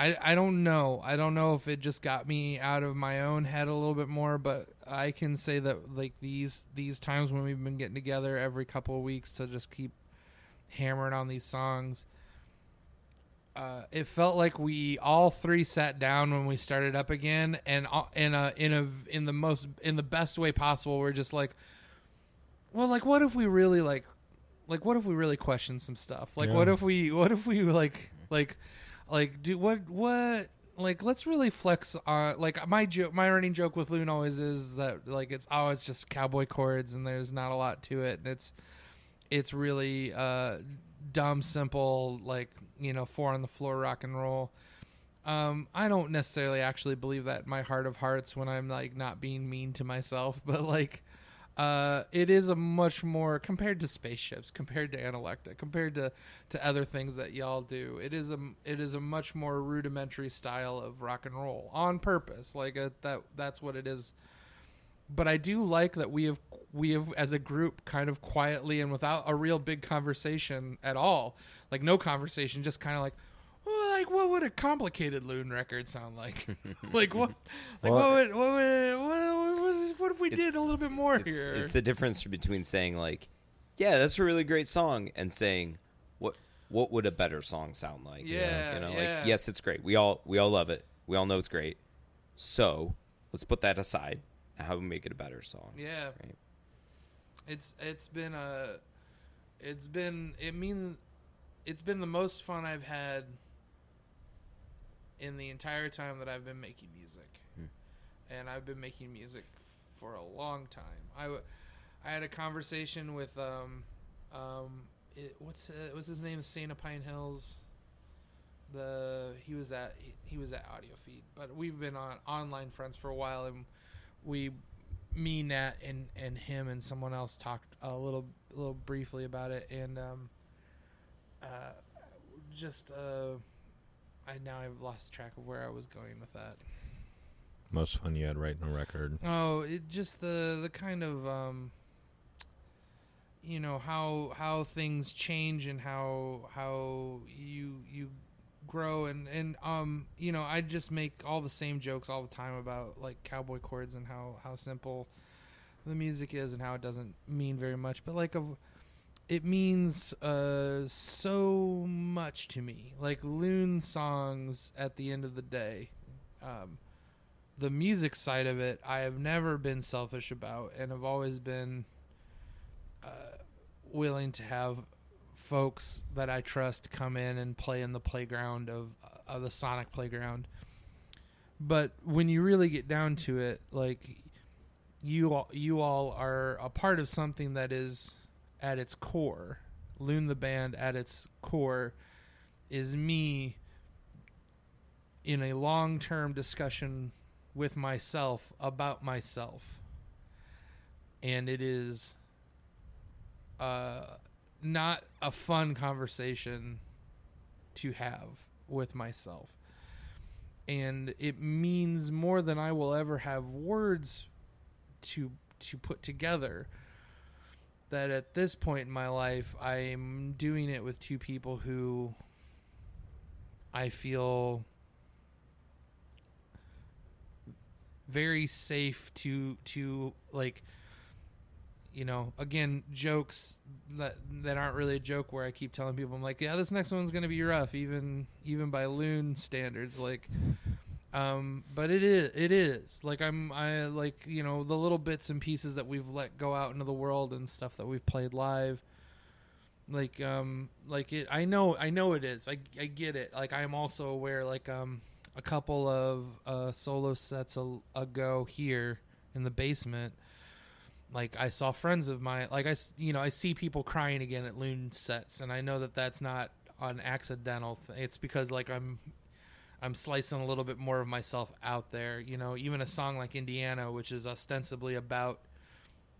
I, I don't know. I don't know if it just got me out of my own head a little bit more, but I can say that like these these times when we've been getting together every couple of weeks to just keep hammering on these songs, uh, it felt like we all three sat down when we started up again, and uh, in a in a in the most in the best way possible. We're just like, well, like what if we really like, like what if we really question some stuff? Like what if we what if we like like like do what what like let's really flex on like my joke my running joke with Lune always is that like it's oh it's just cowboy chords and there's not a lot to it. And it's it's really uh dumb simple like you know four on the floor rock and roll. Um i don't necessarily actually believe that in my heart of hearts when i'm like not being mean to myself but like uh it is a much more compared to spaceships compared to analecta compared to to other things that y'all do it is a it is a much more rudimentary style of rock and roll on purpose like uh that that's what it is. But I do like that we have we have as a group kind of quietly and without a real big conversation at all, like no conversation, just kind of like, like what would a complicated Lune record sound like? like what, like Well- what would what would what, what, what if we did a little bit more It's, here? it's the difference between saying like, "Yeah, that's a really great song," and saying, "What what would a better song sound like?" You know? Yeah, you know, yeah. like yes, it's great. We all we all love it. We all know it's great. So let's put that aside. and How we make it a better song? Yeah. Right. It's it's been a it's been it means it's been the most fun I've had in the entire time that I've been making music. Hmm. And I've been making music for a long time. I, w- I had a conversation with um um it, what's uh, what's his name Santa Pine Hills the he was at he was at audio feed but we've been on online friends for a while and we me nat and and him and someone else talked a little a little briefly about it and um uh just uh i now i've lost track of where i was going with that Most fun you had writing a record. Oh, it just the the kind of um you know how how things change and how how you you grow and and um you know I just make all the same jokes all the time about like cowboy chords and how how simple the music is and how it doesn't mean very much but like a it means uh so much to me like Lune songs at the end of the day um the music side of it, I have never been selfish about, and have always been uh, willing to have folks that I trust come in and play in the playground of of the Sonic playground. But when you really get down to it, like you all, you all are a part of something that is at its core, Lune the band at its core is me in a long-term discussion with myself about myself. And it is uh not a fun conversation to have with myself. And it means more than I will ever have words to to put together that at this point in my life I'm doing it with two people who I feel very safe to to like you know again jokes that that aren't really a joke where i keep telling people i'm like yeah this next one's gonna be rough even even by Lune standards like um but it is it is. Like i'm i like you know the little bits and pieces that we've let go out into the world and stuff that we've played live. Like um like it i know i know it is. I i get it. Like i'm also aware like um a couple of uh solo sets a, ago here in the basement like i saw friends of mine like I, you know i see people crying again at Lune sets and i know that that's not an accidental th- it's because like i'm i'm slicing a little bit more of myself out there you know even a song like indiana which is ostensibly about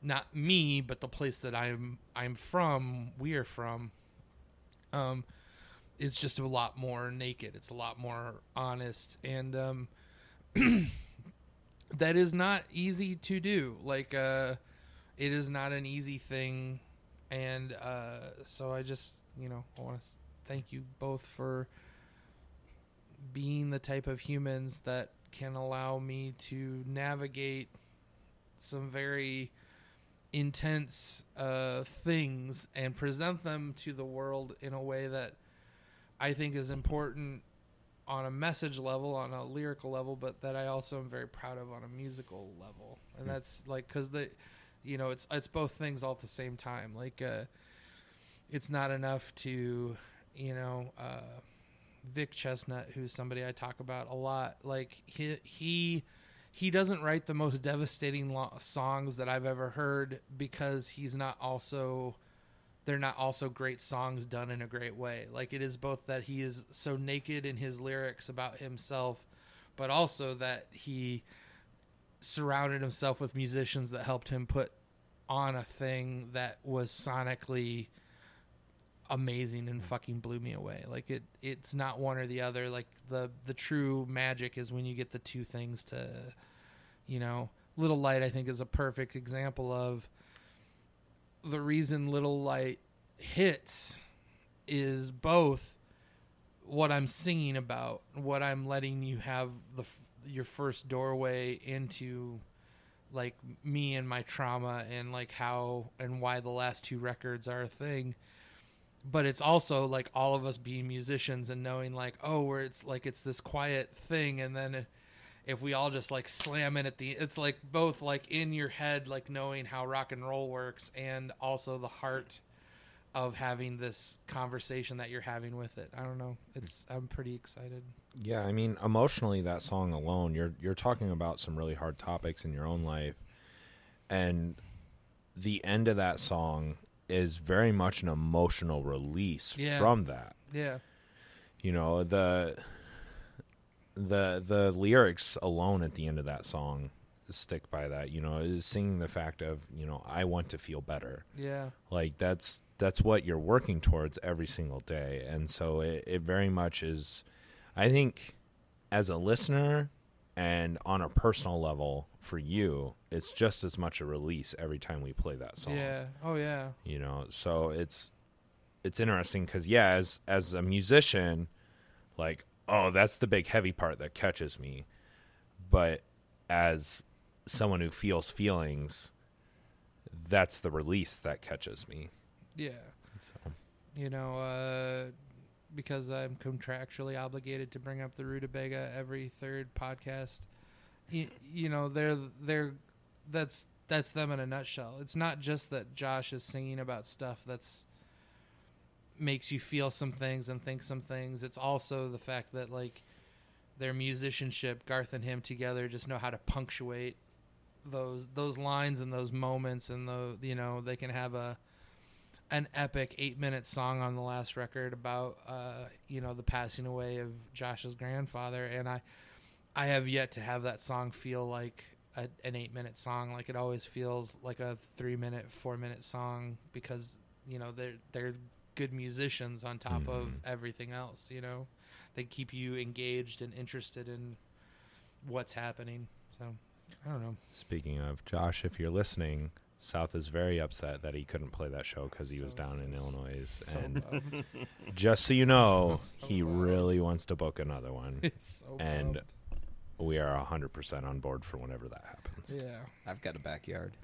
not me but the place that i'm i'm from we are from um it's just a lot more naked. It's a lot more honest. And um that is not easy to do. Like, uh, it is not an easy thing, and uh, so I just, you know, I want to thank you both for being the type of humans that can allow me to navigate some very intense uh, things and present them to the world in a way that I think is important on a message level, on a lyrical level, but that I also am very proud of on a musical level. And Hmm. that's like because the, you know, it's it's both things all at the same time. Like, uh, it's not enough to, you know, uh, Vic Chesnutt, who's somebody I talk about a lot. Like he he he doesn't write the most devastating lo- songs that I've ever heard because he's not also they're not also great songs done in a great way. Like it is both that he is so naked in his lyrics about himself, but also that he surrounded himself with musicians that helped him put on a thing that was sonically amazing and fucking blew me away. Like it it's not one or the other. Like the the true magic is when you get the two things to you know, Little Light I think is a perfect example of the reason Little Light hits is both what I'm singing about, what I'm letting you have the your first doorway into like me and my trauma and like how and why the last two records are a thing but it's also like all of us being musicians and knowing like oh where it's like it's this quiet thing and then if we all just like slam in at the it's like both like in your head like knowing how rock and roll works and also the heart of having this conversation that you're having with it. I don't know. It's i'm pretty excited. Yeah, I mean, emotionally, that song alone, you're you're talking about some really hard topics in your own life, and the end of that song is very much an emotional release Yeah. from that. yeah You know the the the lyrics alone at the end of that song stick by that. You know, is singing the fact of you know I want to feel better. yeah like that's that's what you're working towards every single day and so it, it very much is i think as a listener and on a personal level for you it's just as much a release every time we play that song. Yeah. Oh yeah. You know so it's it's interesting because yeah as as a musician like oh that's the big heavy part that catches me. But as someone who feels feelings that's the release that catches me. Yeah. So. You know, uh, because I'm contractually obligated to bring up the Rutabega every third podcast. You, you know, they're they're that's that's them in a nutshell. It's not just that Josh is singing about stuff that's makes you feel some things and think some things. It's also the fact that like their musicianship, Garth and him together, just know how to punctuate those those lines and those moments and the you know they can have a an epic eight minute song on the last record about uh you know the passing away of Josh's grandfather and I I have yet to have that song feel like a, an eight minute song. Like it always feels like a three minute four minute song because you know they're they're good musicians on top of Mhm. everything else you know? They keep you engaged and interested in what's happening so I don't know. Speaking of Josh, if you're listening, South is very upset that he couldn't play that show because he was So, down in Illinois. so and bummed. just so you know, So he bummed. really wants to book another one. so And- bummed. we are 100% on board for whenever that happens. yeah I've got a backyard.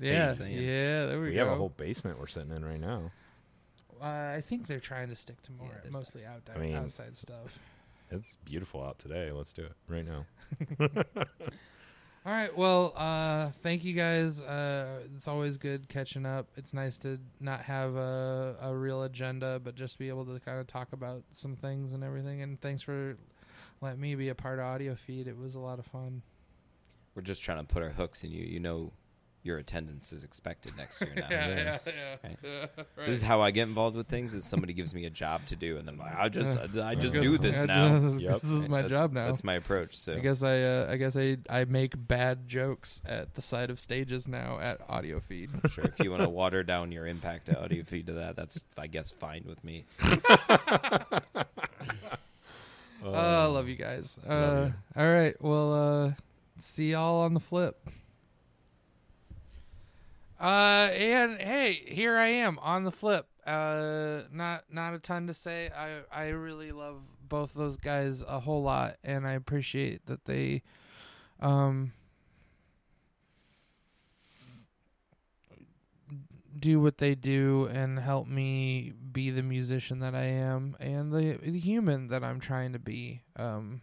Yeah, yeah, there we, We go. have a whole basement we're sitting in right now. uh, I think they're trying to stick to more Yeah, mostly out I mean- outside stuff. It's beautiful out today. Let's do it right now. All right, well, uh, thank you guys. Uh, it's always good catching up. It's nice to not have a, a real agenda, but just be able to kind of talk about some things and everything. And thanks for letting me be a part of Audiofeed. It was a lot of fun. We're just trying to put our hooks in you. You know, your attendance is expected next year now. yeah, Right. yeah. This is how I get involved with things: is somebody gives me a job to do, and then I'm like, I just, I just do this now. just- Yep. This is my That's- job now. That's my approach. So I guess I uh, I guess I I make bad jokes at the side of stages now at Audiofeed. sure, if you want to water down your impact at Audiofeed to that, that's I guess fine with me. Oh, I love you guys. Uh, Love you. All right. Well, uh, see y'all on the flip. Uh, and hey, here I am on the flip. Uh, not not a ton to say. I I really love both those guys a whole lot, and I appreciate that they, um, do what they do and help me be the musician that I am and the, the human that I'm trying to be. Um,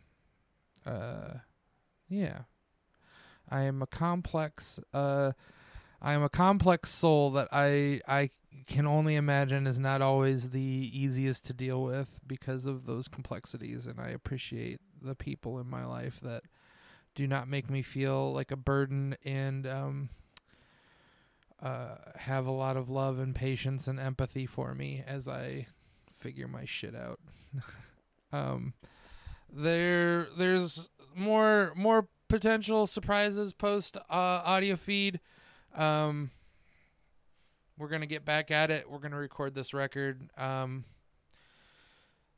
uh, yeah, I am a complex. Uh, I am a complex soul that I I can only imagine is not always the easiest to deal with because of those complexities, and I appreciate the people in my life that do not make me feel like a burden and um uh have a lot of love and patience and empathy for me as I figure my shit out. um there there's more more potential surprises post uh, Audiofeed. Um we're to get back at it. We're to record this record. Um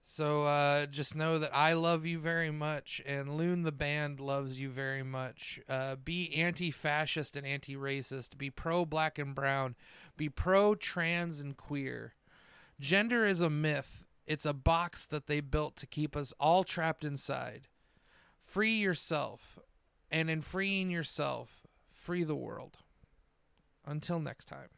so uh, just know that I love you very much, and Lune the band loves you very much. Uh, be anti-fascist and anti-racist. Be pro-black and brown. Be pro-trans and queer. Gender is a myth. It's a box that they built to keep us all trapped inside. Free yourself, and in freeing yourself, free the world. Until next time.